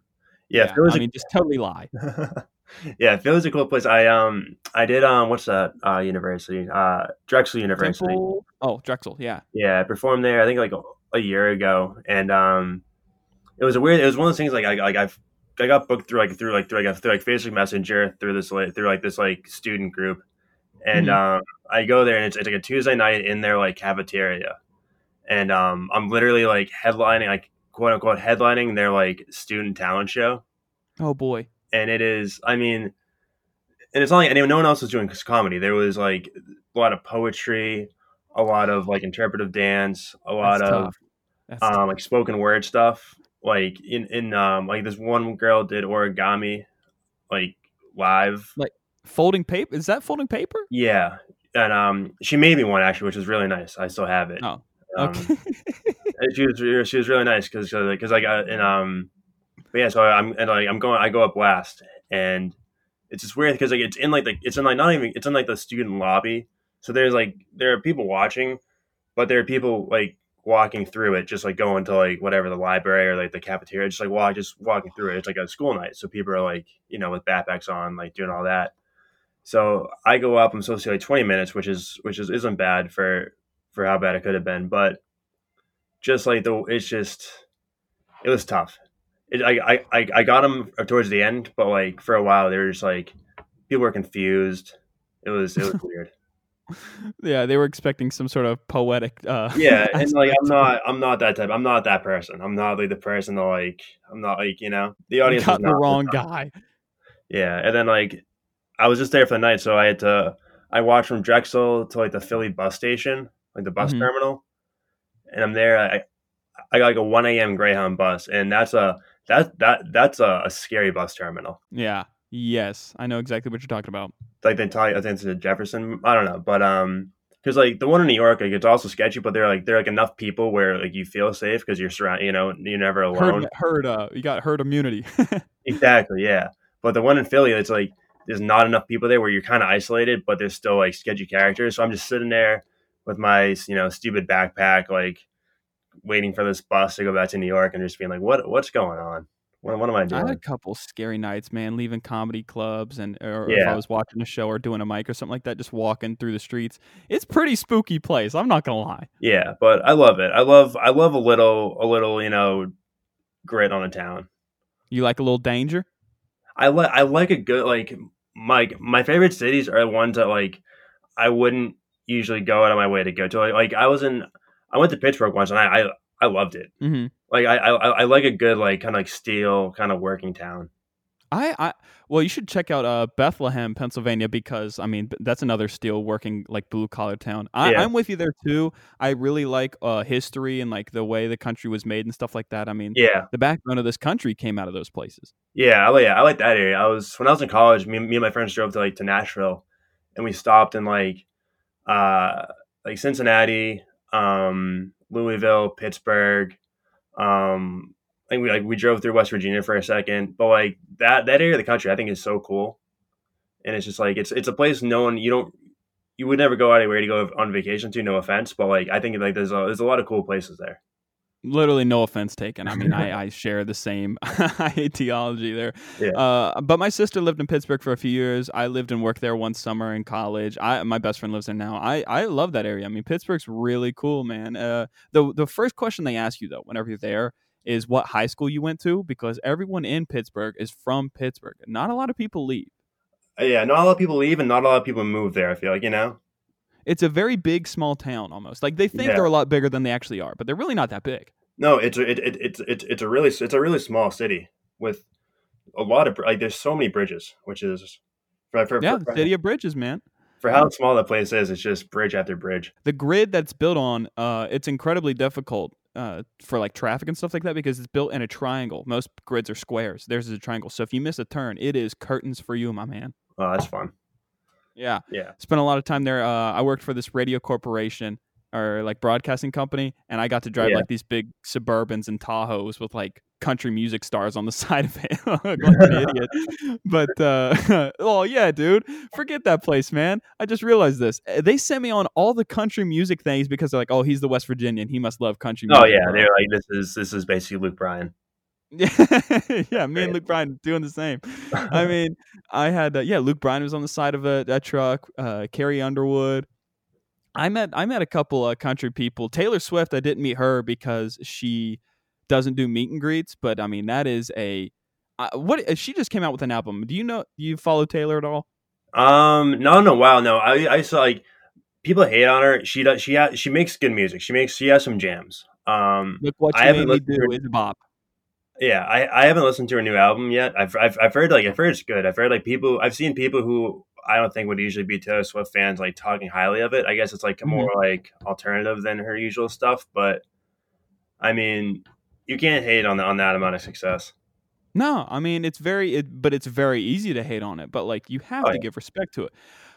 Yeah, Philly's
I
a-
mean, just totally lie. (laughs)
yeah, Philly's a cool place. I um I did um what's that uh university uh Drexel University.
Temple. Oh, Drexel. Yeah.
Yeah, I performed there. I think like a, a year ago, and um, it was a weird. It was one of those things like I like I've I got booked through like through like through like through like Facebook Messenger through this like through like this like student group, and
Mhm.
um, I go there and it's, it's like a Tuesday night in their like cafeteria, and um, I'm literally like headlining like quote unquote headlining their like student talent show,
Oh boy.
and it is I mean, and it's not like anyone no one else was doing comedy. There was like a lot of poetry, a lot of like interpretive dance, a lot
That's
of
tough. That's tough.
um, like spoken word stuff. Like in in um, like this one girl did origami, like live.
Like folding paper. Is that folding paper?
Yeah, and um, she made me one actually, which was really nice. I still have it.
Oh, Okay. (laughs)
and she was she was really nice because because like uh, and um, but yeah. So I'm and like I'm going. I go up last, and it's just weird because like it's in like the it's in like not even it's in like the student lobby. So there's like there are people watching, but there are people like walking through it, just like going to like whatever the library or like the cafeteria, just like walk just walking through it. It's like a school night, so people are like you know with backpacks on, like doing all that. So I go up. I'm supposed to like 20 minutes, which is which is isn't bad for for how bad it could have been, but just like the it's just it was tough. It, I, I I I got them towards the end, but like for a while they were just like people were confused. It was it was (laughs) weird.
yeah, they were expecting some sort of poetic. Uh, (laughs)
Yeah, and like I'm not I'm not that type. I'm not that person. I'm not like the person to like I'm not like you know the
You
audience.
got the wrong guy.
Yeah, and then like I was just there for the night, so I had to I walked from Drexel to like the Philly bus station, like the bus
Mhm.
terminal, and I'm there. I I got like a 1 a.m. Greyhound bus, and that's a that that that's a, a scary bus terminal.
Yeah. Yes, I know exactly what you're talking about.
Like they tell you, I think it's a Jefferson. I don't know, but um, because like the one in New York, like it's also sketchy, but they're like they're like enough people where like you feel safe because you're surrounded. You know, you're never alone.
Herd, herd, uh, you got herd immunity. (laughs)
Exactly, yeah. But the one in Philly, it's like there's not enough people there where you're kind of isolated, but there's still like sketchy characters. So I'm just sitting there with my you know stupid backpack, like waiting for this bus to go back to New York, and just being like, what what's going on? What, what am I doing?
I had a couple scary nights, man, leaving comedy clubs and or if I was watching a show or doing a mic or something like that, just walking through the streets. It's pretty spooky place. I'm not gonna lie.
Yeah, but I love it. I love I love a little a little you know grit on a town.
You like a little danger?
I like I like a good like my my favorite cities are the ones that like I wouldn't usually go out of my way to go to. Like, like I was in I went to Pittsburgh once and I I, I loved it.
Mm-hmm.
Like I, I I like a good like kind of like steel kind of working town.
I, I well, you should check out uh, Bethlehem, Pennsylvania, because I mean that's another steel working like blue collar town. I,
Yeah.
I'm with you there too. I really like uh, history and like the way the country was made and stuff like that. I mean,
Yeah,
the backbone of this country came out of those places.
yeah, I like yeah, I like that area. I was when I was in college. Me, me and my friends drove to like to Nashville, and we stopped in like uh like Cincinnati, um, Louisville, Pittsburgh. Um, I think we like we drove through West Virginia for a second, but like that that area of the country, I think is so cool, and it's just like it's it's a place no one you don't you would never go anywhere to go on vacation to. No offense, but like I think like there's a there's a lot of cool places there.
Literally, no offense taken. I mean, I, (laughs) I share the same (laughs) ideology there.
Yeah.
Uh, but my sister lived in Pittsburgh for a few years. I lived and worked there one summer in college. I my best friend lives there now. I, I love that area. I mean, Pittsburgh's really cool, man. Uh, the the first question they ask you though, whenever you're there, is what high school you went to, because everyone in Pittsburgh is from Pittsburgh. Not a lot of people leave.
Uh, Yeah, not a lot of people leave, and not a lot of people move there. I feel like you know.
It's a very big small town almost. Like they think
Yeah.
they're a lot bigger than they actually are, but they're really not that big.
No, it's a, it, it, it's it's it's a really it's a really small city with a lot of like there's so many bridges, which is for for,
Yeah,
for,
city of bridges, man.
for how small the place is, it's just bridge after bridge.
the grid that's built on uh it's incredibly difficult uh for like traffic and stuff like that because it's built in a triangle most grids are squares theirs is a triangle so if you miss a turn it is curtains for you my man
Oh, that's fun.
Yeah.
Yeah,
spent a lot of time there. Uh i worked for this radio corporation or like broadcasting company and i got to drive
Yeah.
like these big suburbans and tahoes with like country music stars on the (laughs) side of it. (laughs) Like an (laughs) idiot but uh oh yeah dude. Forget that place man. I just realized this. Uh, they sent me on all the country music things because they're like oh he's the west virginian. He must love country music
Oh yeah,
bro."
they're like this is this is basically Luke Bryan.
Yeah, (laughs) yeah, me and Luke Bryan doing the same. I (laughs) mean, I had uh, yeah, Luke Bryan was on the side of a, a truck. Uh, Carrie Underwood. I met I met a couple of country people. Taylor Swift. I didn't meet her because she doesn't do meet and greets. But I mean, that is a uh, what uh, she just came out with an album. Do you know? Do you follow Taylor at all?
Um, no, no, wow, no. I I saw like people hate on her. She does. She has. She makes good music. She makes. She has some jams. Um,
Look what
I
you
haven't
made me
to
do
her-
is bop.
Yeah, I I haven't listened to her new album yet. I've I've I've heard like I've heard it's good. I've heard like people. I've seen people who I don't think would usually be Taylor Swift fans like talking highly of it. I guess it's like more mm-hmm. like alternative than her usual stuff. But I mean, you can't hate on the, on that amount of success.
No, I mean it's very, it, but it's very easy to hate on it. But like you have
Oh,
to
yeah.
give respect to it.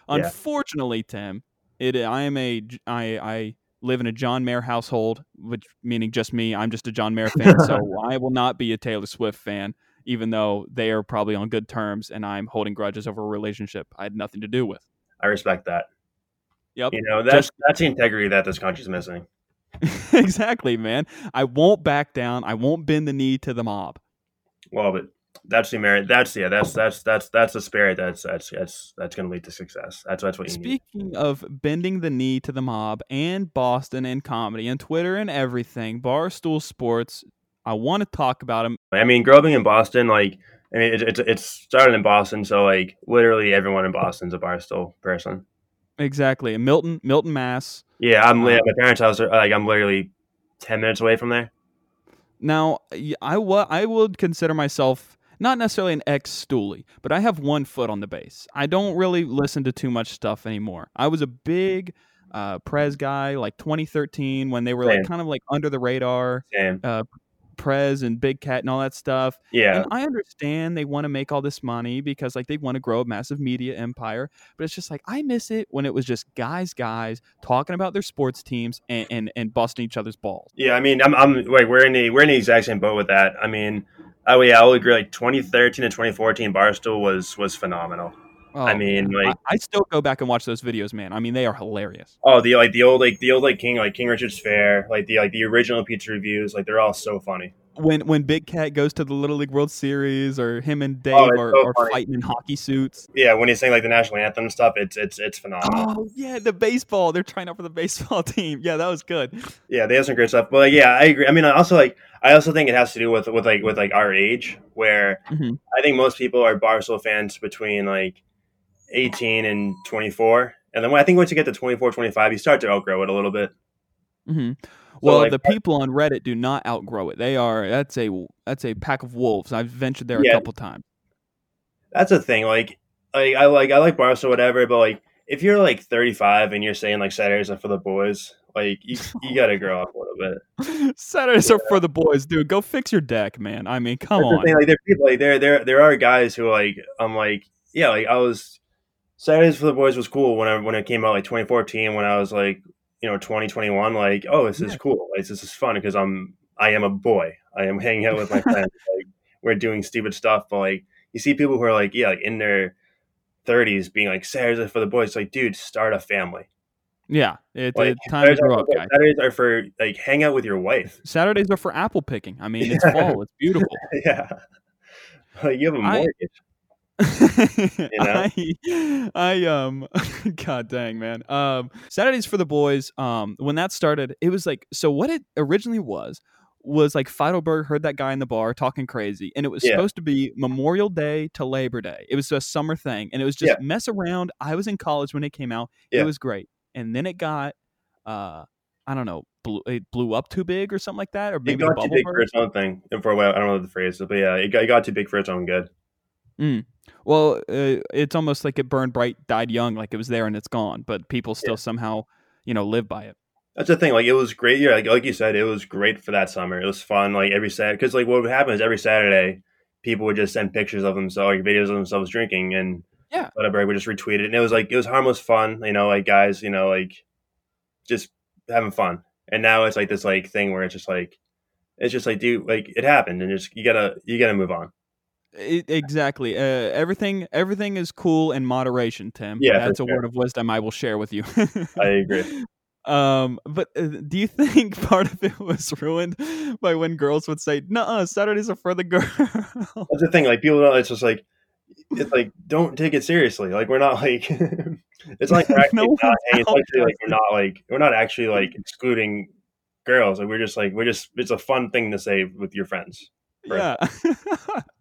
Yeah.
Unfortunately, Tim, it I am a I I live in a John Mayer household, which meaning just me. I'm just a John Mayer (laughs) fan, so I will not be a Taylor Swift fan, even though they are probably on good terms, and I'm holding grudges over a relationship I had nothing to do with.
I respect that.
Yep.
You know that's that's the integrity that this country's missing. (laughs)
exactly, man. I won't back down. I won't bend the knee to the mob.
Well, but that's the merit. That's yeah. That's that's that's that's the spirit. That's that's that's that's going to lead to success. That's that's what you need.
Speaking of bending the knee to the mob and Boston and comedy and Twitter and everything, Barstool Sports, I want to talk about them.
I mean, growing in Boston, like I mean, it, it's it's started in Boston, so like literally everyone in Boston's a Barstool person.
Exactly. Milton, Milton, Mass.
Yeah, I'm
Um,
at my parents' house. are- Like I'm literally ten minutes away from there.
Now, I wa- I would consider myself not necessarily an ex stoolie, but I have one foot on the base. I don't really listen to too much stuff anymore. I was a big uh, Prez guy, like 2013, when they were
Same.
like kind of like under the radar,
Same.
uh, Prez and Big Cat and all that stuff.
Yeah,
And I understand they want to make all this money because like they want to grow a massive media empire, but it's just like I miss it when it was just guys, guys talking about their sports teams and and, and busting each other's balls.
yeah. I mean, I'm I'm like we're in the we're in the exact same boat with that. I mean, oh yeah, I would agree. Like 2013 and 2014, Barstool was was phenomenal. I
Oh,
mean,
man.
like-
I, I still go back and watch those videos, man. I mean, they are hilarious.
Oh, the like the old like the old like King like King Richard's Faire, like the like the original pizza reviews, like they're all so funny.
When when Big Cat goes to the Little League World Series, or him and Dave
Oh,
are,
so
are fighting in hockey suits.
Yeah, when he's saying like the national anthem and stuff, it's it's it's phenomenal.
Oh yeah, the baseball. They're trying out for the baseball (laughs) team. Yeah, that was good.
Yeah, they have some great stuff. But like, yeah, I agree. I mean, I also like I also think it has to do with with like with like our age, where
Mhm.
I think most people are Barstool fans between like 18 and 24. And then when, I think once you get to 24, 25, you start to outgrow it a little bit.
hmm Well,
like,
the people on Reddit do not outgrow it. They are that's a that's a pack of wolves. I've ventured there a couple times.
That's a thing. Like, like I like I like Barstool, whatever. But like, if you're like 35 and you're saying like Saturdays are for the boys, like you, (laughs) you got to grow up a little bit.
Saturdays are for the boys, dude. Go fix your deck, man. I mean, come
That's the
on.
thing. Like, there people like there there there are guys who like I'm like yeah like I was Saturdays for the boys was cool when I when it came out like 2014 when I was like you know 2021 like oh this is
Yeah.
cool like, this is fun because I'm I am a boy I am hanging out with my (laughs) friends like we're doing stupid stuff but like you see people who are like yeah like in their 30s being like Saturdays are for the boys like dude start a family
Yeah, it,
like
it's time to grow up, guys.
Saturdays are for like hang out with your wife (laughs)
Saturdays are for apple picking. I mean, it's fall. It's beautiful. (laughs)
yeah like you have a
I-
mortgage know? (laughs)
I, I um (laughs) god dang man um saturdays for the boys um when that started it was like so what it originally was was like Feidelberg heard that guy in the bar talking crazy and it was
Yeah.
supposed to be memorial day to labor day it was a summer thing and it was just
Yeah.
mess around i was in college when it came out
Yeah.
it was great and then it got uh i don't know blew, it blew up too big or something like that or
It
maybe the
got too big for its own thing. And for a while, I don't know the phrase, but yeah, it got, it got too big for its own good.
Well, uh, it's almost like it burned bright, died young, like it was there and it's gone, but people still somehow, you know, live by it.
That's the thing. Like it was great. Yeah, like, like you said, it was great for that summer. It was fun. Like every Saturday, because like what would happen is every Saturday, people would just send pictures of themselves, like videos of themselves drinking, and
Yeah.
whatever. We just retweeted, it, and it was like it was harmless fun. You know, like guys, you know, like just having fun. And now it's like this like thing where it's just like it's just like dude, like it happened, and just you gotta you gotta move on.
It, exactly. Uh, everything, everything is cool in moderation, Tim.
Yeah,
that's a
sure.
word of wisdom I will share with you.
I agree. (laughs)
Um, but uh, do you think (laughs) part of it was ruined by when girls would say, "No, Saturdays are for the girls." (laughs)
That's the thing. Like people don't. It's just like it's like don't take it seriously. Like we're not like it's like we're actually
No
not.
one's
It's actually like we're not like we're not actually like excluding girls. Like we're just like we're just it's a fun thing to say with your friends.
Yeah.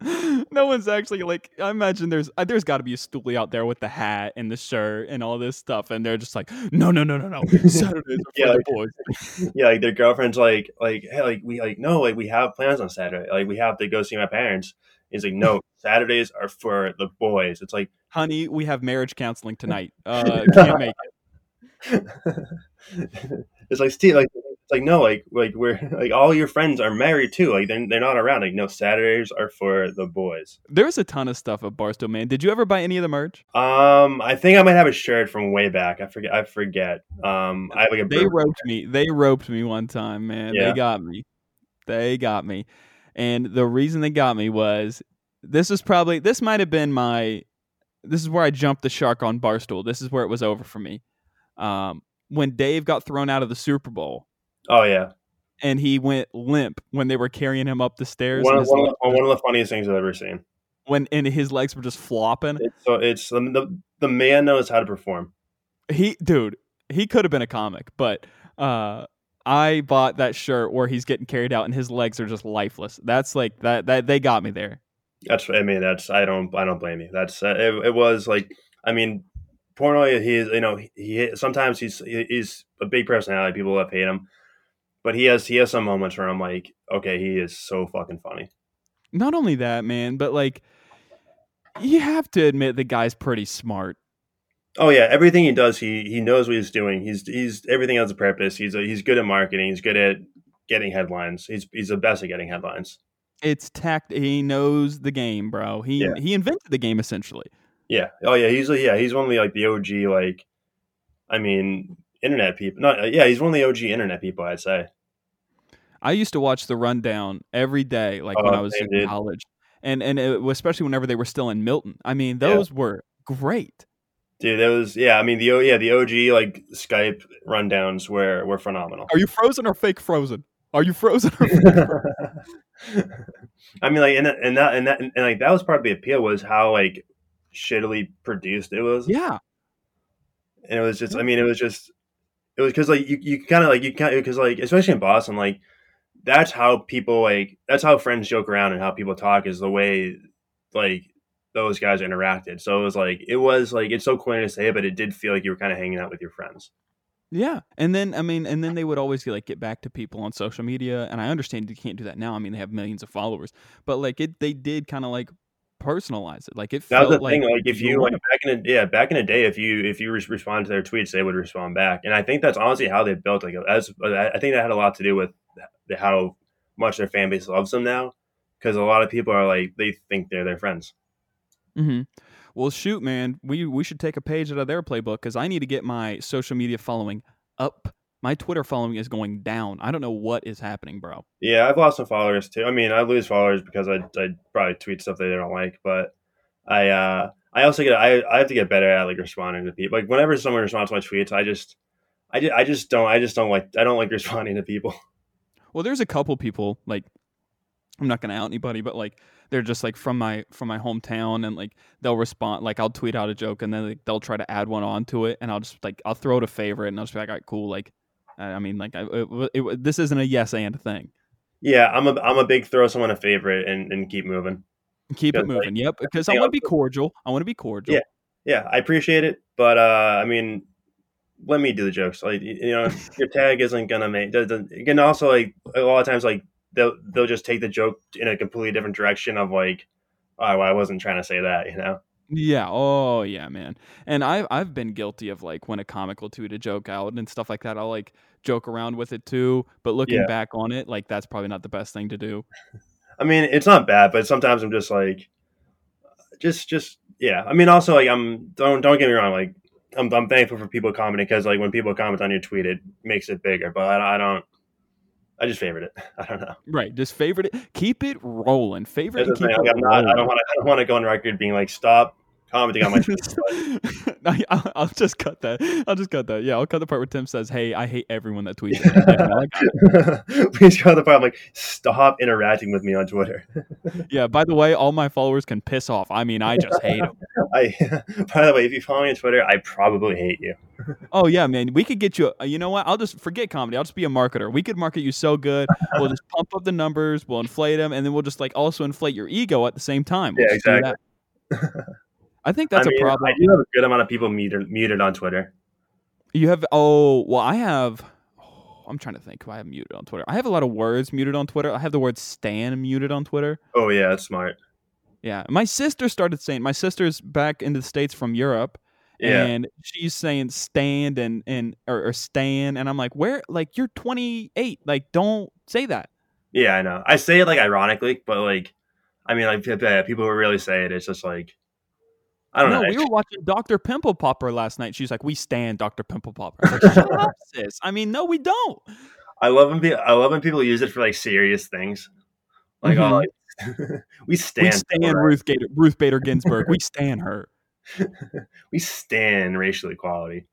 (laughs) no one's actually like I imagine there's uh, there's got to be a stoolie out there with the hat and the shirt and all this stuff and they're just like no no no no no (laughs) Saturdays for
Yeah,
the
like-
boys. (laughs)
Yeah, like their girlfriends like like hey like we like no like we have plans on Saturday. Like we have to go see my parents. He's like no Saturdays are for the boys. It's like
Honey, we have marriage counseling tonight. Uh can't make it.
it's like Steve like like no like like we're (laughs) like all your friends are married too. Like they're, they're not around. Like no Saturdays are for the boys.
There's a ton of stuff at Barstool, man. Did you ever buy any of the merch?
Um, I think I might have a shirt from way back. I forget. I forget. Um, I have like a.
They roped me. They roped me one time, man.
Yeah.
They got me. They got me. And the reason they got me was this was probably this might have been my this is where I jumped the shark on Barstool. This is where it was over for me. Um, when Dave got thrown out of the Super Bowl
oh yeah,
and he went limp when they were carrying him up the stairs
one of, one, of the, one of the funniest things I've ever seen.
when and his legs were just flopping.
It's so it's the, the the man knows how to perform.
He dude, he could have been a comic, but uh I bought that shirt where he's getting carried out and his legs are just lifeless. That's like that that they got me there.
That's I mean that's I don't I don't blame you. That's uh, it, it was like I mean Portnoy he is you know he, he sometimes he's he's a big personality. People have hate him, but he has he has some moments where I'm like okay he is so fucking funny.
Not only that, man, but like you have to admit the guy's pretty smart.
Oh yeah, everything he does, he he knows what he's doing. He's he's everything has a purpose. He's he's good at marketing. He's good at getting headlines. He's he's the best at getting headlines.
It's tact he knows the game, bro. He
Yeah.
he invented the game essentially.
Yeah. Oh yeah. He's yeah. He's one of the like the OG like, I mean, internet people. Not yeah. He's one of the OG internet people. I'd say.
I used to watch the rundown every day, like when
Oh,
I was in
dude.
college, and and it, especially whenever they were still in Milton. I mean,
Yeah.
those were great.
Dude, that was yeah. I mean the yeah the OG like Skype rundowns were were phenomenal.
Are you frozen or fake frozen? Are you frozen or fake frozen? (laughs)
I mean, like, and, and that and that and like that was part of the appeal was how like shittily produced it was.
Yeah,
and it was just. I mean, it was just. It was because like you, you kind of like you kind because like especially in Boston like that's how people like that's how friends joke around and how people talk is the way like those guys interacted. So it was like it was like it's so corny to say, it, but it did feel like you were kind of hanging out with your friends.
Yeah, and then I mean, and then they would always like get back to people on social media, and I understand you can't do that now. I mean, they have millions of followers, but like it, they did kind of like personalize it. Like it
that was the
felt
thing.
like
Like if you like back in the yeah back in the day, if you if you re- responded to their tweets, they would respond back. And I think that's honestly how they built. Like as I think that had a lot to do with how much their fan base loves them now, because a lot of people are like they think they're their friends.
hmm Well, shoot, man, we we should take a page out of their playbook because I need to get my social media following up. My Twitter following is going down. I don't know what is happening, bro.
Yeah, I've lost some followers too. I mean, I lose followers because I, I probably tweet stuff they don't like, but I uh I also get I, I have to get better at like responding to people. Like whenever someone responds to my tweets, I just I just, I just don't I just don't like I don't like (laughs) responding to people.
Well, there's a couple people like I'm not gonna out anybody, but like they're just like from my from my hometown, and like they'll respond. Like I'll tweet out a joke, and then like, they'll try to add one onto it, and I'll just like I'll throw it a favorite, and I'll just be like, all right, cool. Like I mean, like I, it, it, this isn't a yes and thing.
Yeah, I'm a I'm a big throw someone a favorite and, and keep moving.
Keep it
Because, like,
moving. Yep, because I want to be cordial. I want to be cordial.
Yeah. Yeah, I appreciate it, but uh I mean let me do the jokes. Like you know, your tag isn't gonna make. Doesn't, can also like a lot of times like they'll they'll just take the joke in a completely different direction of like, oh, well, I wasn't trying to say that, you know.
Yeah. Oh, yeah, man. And I've I've been guilty of like when a comic will tweet a joke out and stuff like that. I'll like joke around with it too. But looking
Yeah.
back on it, like that's probably not the best thing to do.
I mean, it's not bad, but sometimes I'm just like, just, just, yeah. I mean, also like, I'm don't don't get me wrong, like, I'm I'm thankful for people commenting because like when people comment on your tweet, it makes it bigger. But I, I don't, I just favorite it. (laughs) I don't know.
Right. Just favorite it. Keep it rolling. Favorite
That's
keep
thing.
it
not, I
rolling.
don't want to, I don't want to go on record being like, stop commenting on my. (laughs)
I, I'll, I'll just cut that. I'll just cut that. Yeah, I'll cut the part where Tim says, "Hey, I hate everyone that tweets." Yeah, I got it. (laughs)
Please to the part. I'm like, stop interacting with me on Twitter. (laughs)
yeah. By the way, all my followers can piss off. I mean, I just hate them.
I, by the way, if you follow me on Twitter, I probably hate you.
Oh yeah, man. We could get you. uh, You know what? I'll just forget comedy. I'll just be a marketer. We could market you so good. We'll just pump up the numbers. We'll inflate them, and then we'll just like also inflate your ego at the same time. We'll
Yeah, exactly.
I think that's
I mean,
a problem.
I do have a good amount of people muted, muted on Twitter.
You have oh well, I have. oh, I'm trying to think who I have muted on Twitter. I have a lot of words muted on Twitter. I have the word "stan" muted on Twitter.
Oh yeah, that's smart.
Yeah, my sister started saying. My sister's back into the states from Europe,
Yeah,
and she's saying "stand" and and or, or "stan," and I'm like, where? Like you're 28. Like don't say that.
yeah, I know. I say it like ironically, but like, I mean, like pe- pe- people who really say it, it's just like, I don't
no,
know.
we were watching Dr. Pimple Popper last night. She's like, "We stand Dr. Pimple Popper." I like, up, (laughs) sis. I mean, no, we don't.
I love when people, I love when people use it for like serious things. Like, oh, (laughs) like, we stand,
we stand Ruth Gator, Ruth Bader Ginsburg. we (laughs) stand her.
we stand racial equality.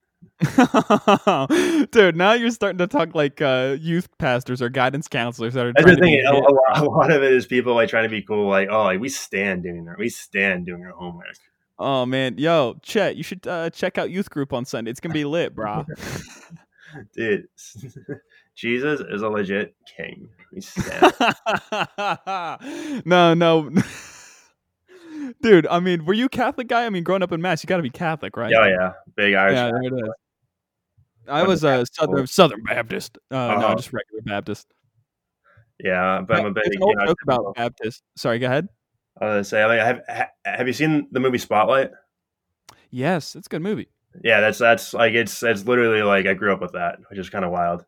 Dude, now you're starting to talk like uh, youth pastors or guidance counselors that are
That's the thing. A, a lot, a lot of it is people like trying to be cool. Like, oh, like we stand doing our, we stand doing our homework.
Oh man, yo, Chet, you should uh, check out youth group on Sunday. It's gonna be lit, bro. (laughs)
Dude, (laughs) Jesus is a legit king. (laughs)
No, no. Dude, I mean, were you Catholic guy? I mean, growing up in Mass, you got to be Catholic, right?
yeah, yeah, big Irish.
Yeah, there it is. I was a Southern Southern Baptist. Uh, No,
Uh-huh.
just regular Baptist.
Yeah, but I'm a big. You know,
about Baptist. Sorry, go ahead.
I was gonna say, I mean, have ha- have you seen the movie Spotlight?
Yes, it's a good movie.
Yeah, that's that's like it's it's literally like I grew up with that, which is kind of wild.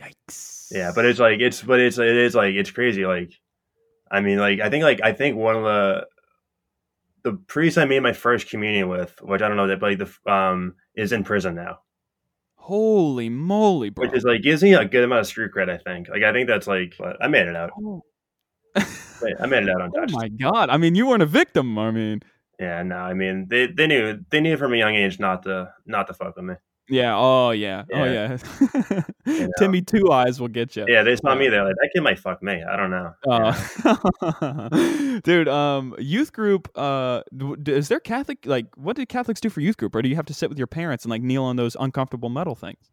Yikes.
Yeah, but it's like it's but it's it is like it's crazy. Like, I mean, like I think like I think one of the the priest I made my first communion with, which I don't know that but like the um is in prison now,
holy moly, bro.
which is like gives me a good amount of street cred. I think like I think that's like I made it out.
oh. (laughs)
I made it out
oh my god. I mean, you weren't a victim. I mean,
Yeah, no, I mean they they knew they knew from a young age not to not to fuck with me.
Yeah. Oh yeah. Oh
Yeah.
yeah.
You (laughs) know?
Timmy Two Eyes will get you.
Yeah, they saw me. They're like, that kid might fuck me. I don't know.
Uh, (laughs) dude, um, youth group. Uh, is there Catholic? Like, what did Catholics do for youth group, or do you have to sit with your parents and like kneel on those uncomfortable metal things?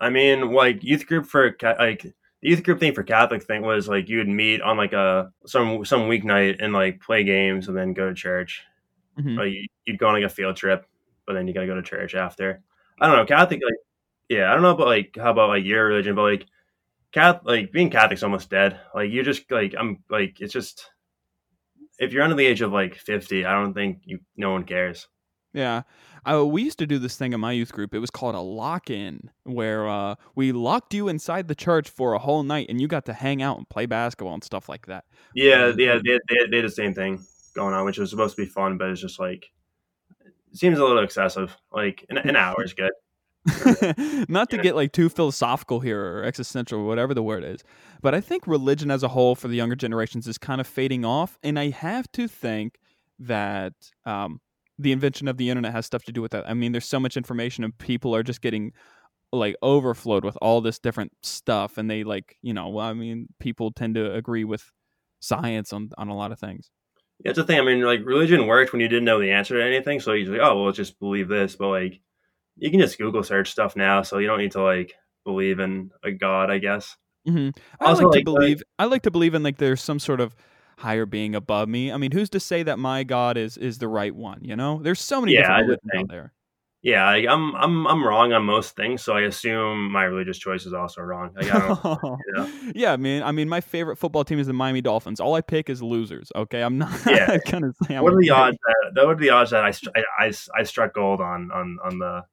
I mean, like youth group for like the youth group thing for Catholic thing was like you would meet on like a some some weeknight and like play games and then go to church.
Mhm.
Like you- you'd go on like a field trip, but then you gotta go to church after. I don't know Catholic like yeah I don't know about like how about like your religion, but like Catholic like being Catholic's almost dead. Like you just like I'm like it's just if you're under the age of like fifty, I don't think you no one cares.
Yeah. Uh, we used to do this thing in my youth group. It was called a lock in, where uh, we locked you inside the church for a whole night and you got to hang out and play basketball and stuff like that.
Yeah,
Um,
yeah, they, they, they had the same thing going on, which was supposed to be fun, but it's just like it seems a little excessive. Like an, an (laughs) hour is good. (laughs)
Not to
Yeah.
get like too philosophical here or existential or whatever the word is, but I think religion as a whole for the younger generations is kind of fading off. And I have to think that um, the invention of the internet has stuff to do with that. I mean, there's so much information and people are just getting like overflowed with all this different stuff. And they like, you know, well, I mean, people tend to agree with science on, on a lot of things.
That's the thing. I mean, like religion worked when you didn't know the answer to anything, so you're like, oh, well, let's just believe this. But like, you can just Google search stuff now, so you don't need to like believe in a god, I guess.
hmm I
Also,
like to
like, uh,
believe. I like to believe in like there's some sort of higher being above me. I mean, who's to say that my God is is the right one? You know, there's so many
Yeah,
different
I
out there.
Yeah, like, I'm I'm I'm wrong on most things, so I assume my religious choice is also wrong. Like, I (laughs) know.
Yeah, man. I mean, my favorite football team is the Miami Dolphins. All I pick is losers. Okay, I'm not
Yeah. (laughs)
say. I'm
what are the odds that what are the odds that I, I, I, I struck gold on on on the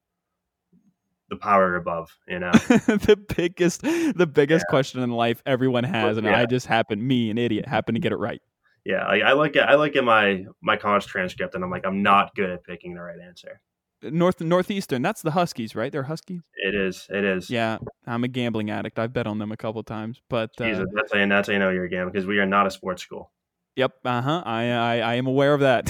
the power above? You know. (laughs)
the biggest, the biggest question in life everyone has, and
Yeah.
I just happen, me, an idiot, happen to get it right.
Yeah, like I look at I look at my my college transcript and I'm like I'm not good at picking the right answer.
North Northeastern. That's the Huskies, right? They're Huskies.
It is, it is.
Yeah, I'm a gambling addict. I've bet on them a couple times, but uh,
that's how you, that's how you know you're a gambler because we are not a sports school.
Yep. Uh huh. I, I I am aware of that.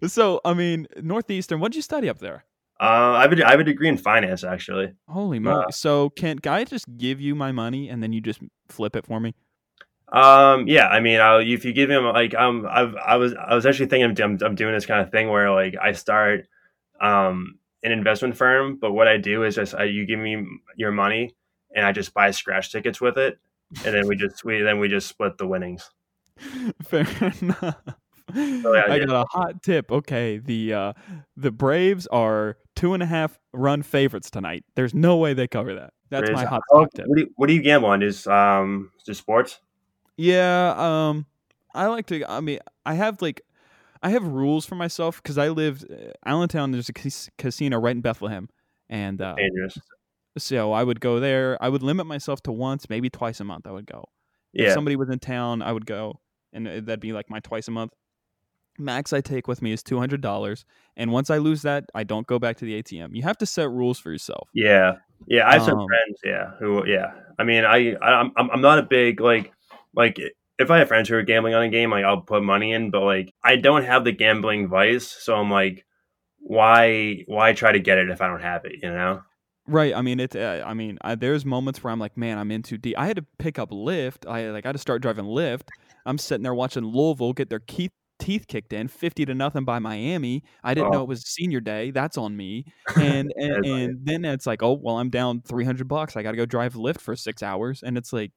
(laughs) so I mean, Northeastern. What did you study up there?
Uh, I have a, I have a degree in finance actually.
Holy moly!
Uh,
so can can I just give you my money and then you just flip it for me?
Um, yeah, I mean, I'll, if you give him like um, I've I was I was actually thinking I'm, I'm doing this kind of thing where like I start um an investment firm, but what I do is just I, you give me your money and I just buy scratch tickets with it, and then we (laughs) just we then we just split the winnings. (laughs)
Fair enough.
Oh, yeah,
I
yeah.
got a hot tip. Okay, the uh, the Braves are two and a half run favorites tonight. There's no way they cover that. That's my hot
oh,
tip.
What do you, what do you gamble on? Is um just sports?
Yeah, um I like to I mean, I have like I have rules for myself cuz I live uh, Allentown there's a cas- casino right in Bethlehem and uh
Dangerous.
so I would go there. I would limit myself to once, maybe twice a month I would go. If
Yeah.
somebody was in town, I would go and uh, that'd be like my twice a month. Max I take with me is $200 and once I lose that, I don't go back to the ATM. You have to set rules for yourself.
Yeah, yeah. I have some
Um,
friends. Yeah, who? Yeah. I mean, I, I'm I'm not a big like like if I have friends who are gambling on a game, like I'll put money in, but like I don't have the gambling vice, so I'm like, why why try to get it if I don't have it? You know?
Right. I mean, it. Uh, I mean, I, there's moments where I'm like, man, I'm in too deep. I had to pick up Lyft. I like, I had to start driving Lyft. I'm sitting there watching Louisville get their keith, teeth kicked in, fifty to nothing by Miami. I didn't know
Oh.
it was senior day. That's on me. (laughs) And and,
That's on you.
and then it's like, oh well, I'm down three hundred bucks. I got to go drive Lyft for six hours. And it's like,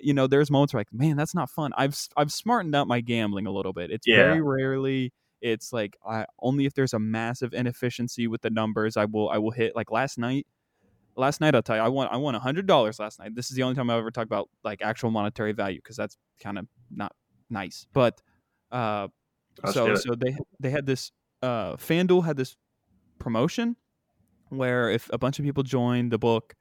you know, there's moments where like, man, that's not fun. I've I've smartened up my gambling a little bit. It's
Yeah.
very rarely. It's like I only if there's a massive inefficiency with the numbers, I will I will hit. Like last night, last night I'll tell you, I won I won hundred dollars last night. This is the only time I've ever talked about like actual monetary value because that's kind of not nice. But uh,
Let's
so so they they had this uh, FanDuel had this promotion where if a bunch of people joined the book,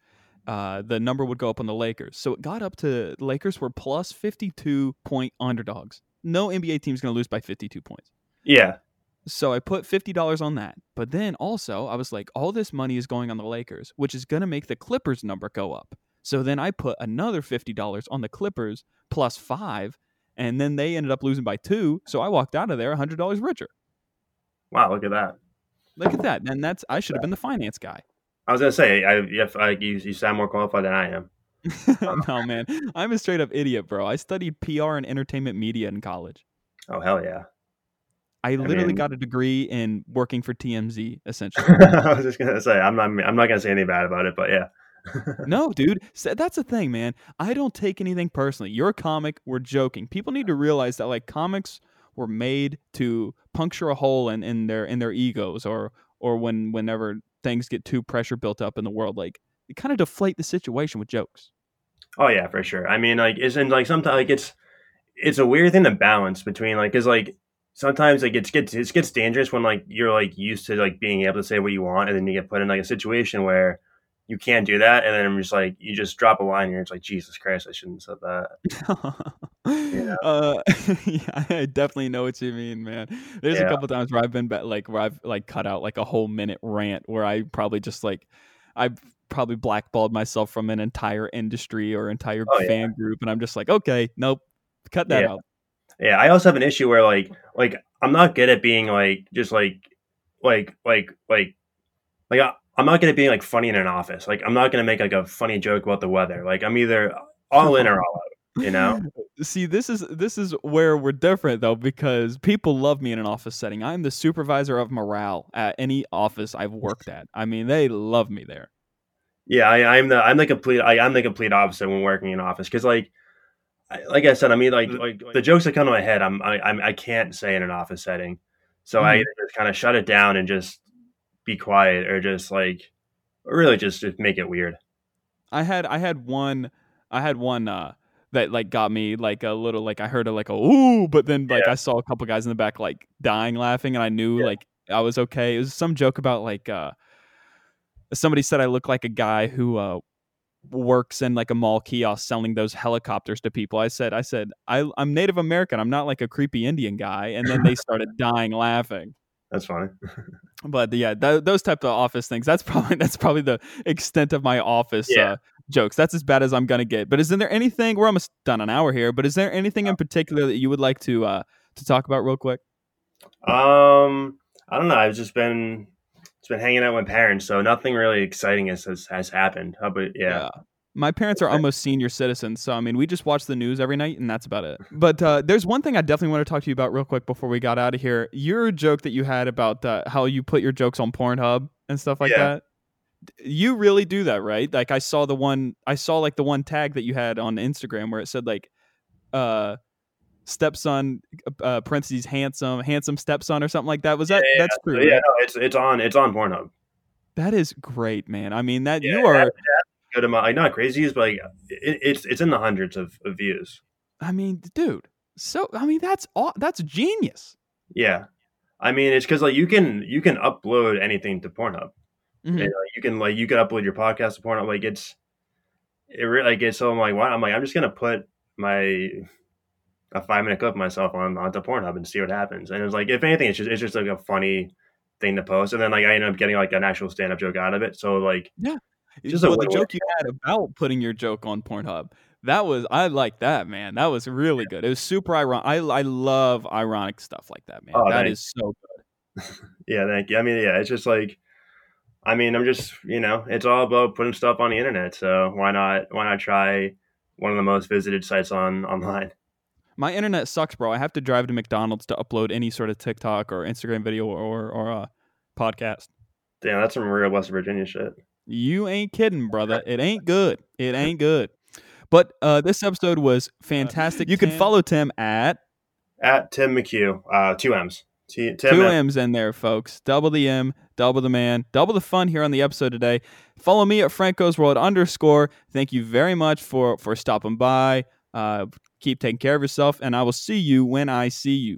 uh, the number would go up on the Lakers. So it got up to Lakers were plus fifty two point underdogs. No NBA team's going to lose by fifty two points.
Yeah,
So I put fifty dollars on that. But then also I was like, all this money is going on the Lakers, which is gonna make the Clippers number go up. So then I put another fifty dollars on the Clippers plus five, and then they ended up losing by two. So I walked out of there hundred dollars richer.
wow, look at that.
Look at that. And that's I should have been the finance guy.
I was gonna say, I, if I, you, you sound more qualified than I am. (laughs)
no, man. I'm a straight up idiot, bro. I studied PR and entertainment media in college.
Oh hell yeah!
I literally
mean-
got a degree in working for TMZ, essentially. (laughs)
I was just gonna say, I'm not, I'm not gonna say anything bad about it, but yeah.
No, dude. That's the thing, man. I don't take anything personally. You're a comic. We're joking. People need to realize that like comics were made to puncture a hole in, in their in their egos or or when whenever things get too pressure built up in the world, like they kind of deflate the situation with jokes.
Oh yeah, for sure. I mean, like, isn't like sometimes like it's it's a weird thing to balance between like, cause like sometimes like it gets it gets dangerous when like you're like used to like being able to say what you want, and then you get put in like a situation where you can't do that, and then I'm just like you just drop a line and it's like Jesus Christ, I shouldn't have said that. (laughs) Yeah.
uh, (laughs) yeah, I definitely know what you mean, man. There's a couple times where I've been like where I've like cut out like a whole minute rant where I probably just like I've probably blackballed myself from an entire industry or entire
Oh, yeah.
fan group, and I'm just like, okay, nope, cut that
Yeah.
out.
Yeah, I also have an issue where like like I'm not good at being like just like like like like like I, I'm not going to be like funny in an office. Like I'm not gonna make like a funny joke about the weather. Like I'm either all in or all out. You know? (laughs)
See, this is this is where we're different though, because people love me in an office setting. I'm the supervisor of morale at any office I've worked at. I mean, they love me there.
Yeah, I, I'm the I'm the complete I, I'm the complete opposite when working in office because like like I said, I mean like like the jokes that come to my head, I'm I I'm, I can't say in an office setting, so I
Mhm.
either just kind of shut it down and just be quiet, or just like or really just just make it weird.
I had I had one I had one uh that like got me like a little like I heard a like a ooh, but then like
Yeah.
I saw a couple guys in the back like dying laughing and I knew
Yeah.
like I was okay. It was some joke about like uh somebody said I look like a guy who uh works in like a mall kiosk selling those helicopters to people. I said I said I I'm Native American. I'm not like a creepy Indian guy and then they (laughs) started dying laughing.
That's funny.
But yeah, th- those type of office things. That's (laughs) probably that's probably the extent of my office
Yeah.
uh, jokes. That's as bad as I'm gonna get. But is there anything? We're almost done an hour here. But is there anything in particular that you would like to uh, to talk about real quick?
Um, I don't know. I've just been it's been hanging out with my parents, so nothing really exciting has has, has happened. How about yeah?
My parents are almost senior citizens, so I mean, we just watch the news every night, and that's about it. (laughs) But uh, there's one thing I definitely want to talk to you about real quick before we got out of here. Your joke that you had about uh, how you put your jokes on Pornhub and stuff like
Yeah.
that. You really do that, right? Like I saw the one, I saw like the one tag that you had on Instagram where it said like, uh, stepson, uh, parentheses handsome, handsome stepson or something like that. Was that
Yeah,
that's true?
yeah,
right?
no, it's it's on it's on Pornhub.
That is great, man. I mean that
Yeah,
you are.
Good amount, like not crazy views, but like it, it's it's in the hundreds of, of views.
I mean, dude. So I mean, that's all. That's genius.
Yeah, I mean it's because like you can you can upload anything to Pornhub.
Mhm.
And, like, you can like you can upload your podcast to Pornhub. Like it's it really like it's so I'm like why I'm like I'm just gonna put my a five minute clip of myself on onto Pornhub and see what happens. And it's like if anything, it's just it's just like a funny thing to post. And then like I ended up getting like an actual stand up joke out of it. So like Just a
well, the joke you had about putting your joke on Pornhub, that was I like that man. That was really good. It was super ironic. I I love ironic stuff like that, man.
Oh,
that
thanks.
is so good. (laughs)
yeah, thank you. I mean yeah, it's just like I mean I'm just you know it's all about putting stuff on the internet. So why not why not try one of the most visited sites on online?
My internet sucks, bro. I have to drive to McDonald's to upload any sort of TikTok or Instagram video or or uh, podcast.
Damn, that's some real West Virginia shit.
You ain't kidding, brother. It ain't good. It ain't good. But uh, this episode was fantastic. You can follow Tim at
At Tim McHugh, uh, two M's. T- Tim
Two
M-
M's in there, folks. Double the M, double the man, double the fun here on the episode today. Follow me at Franco's World underscore. Thank you very much for for stopping by. Uh, keep taking care of yourself, and I will see you when I see you.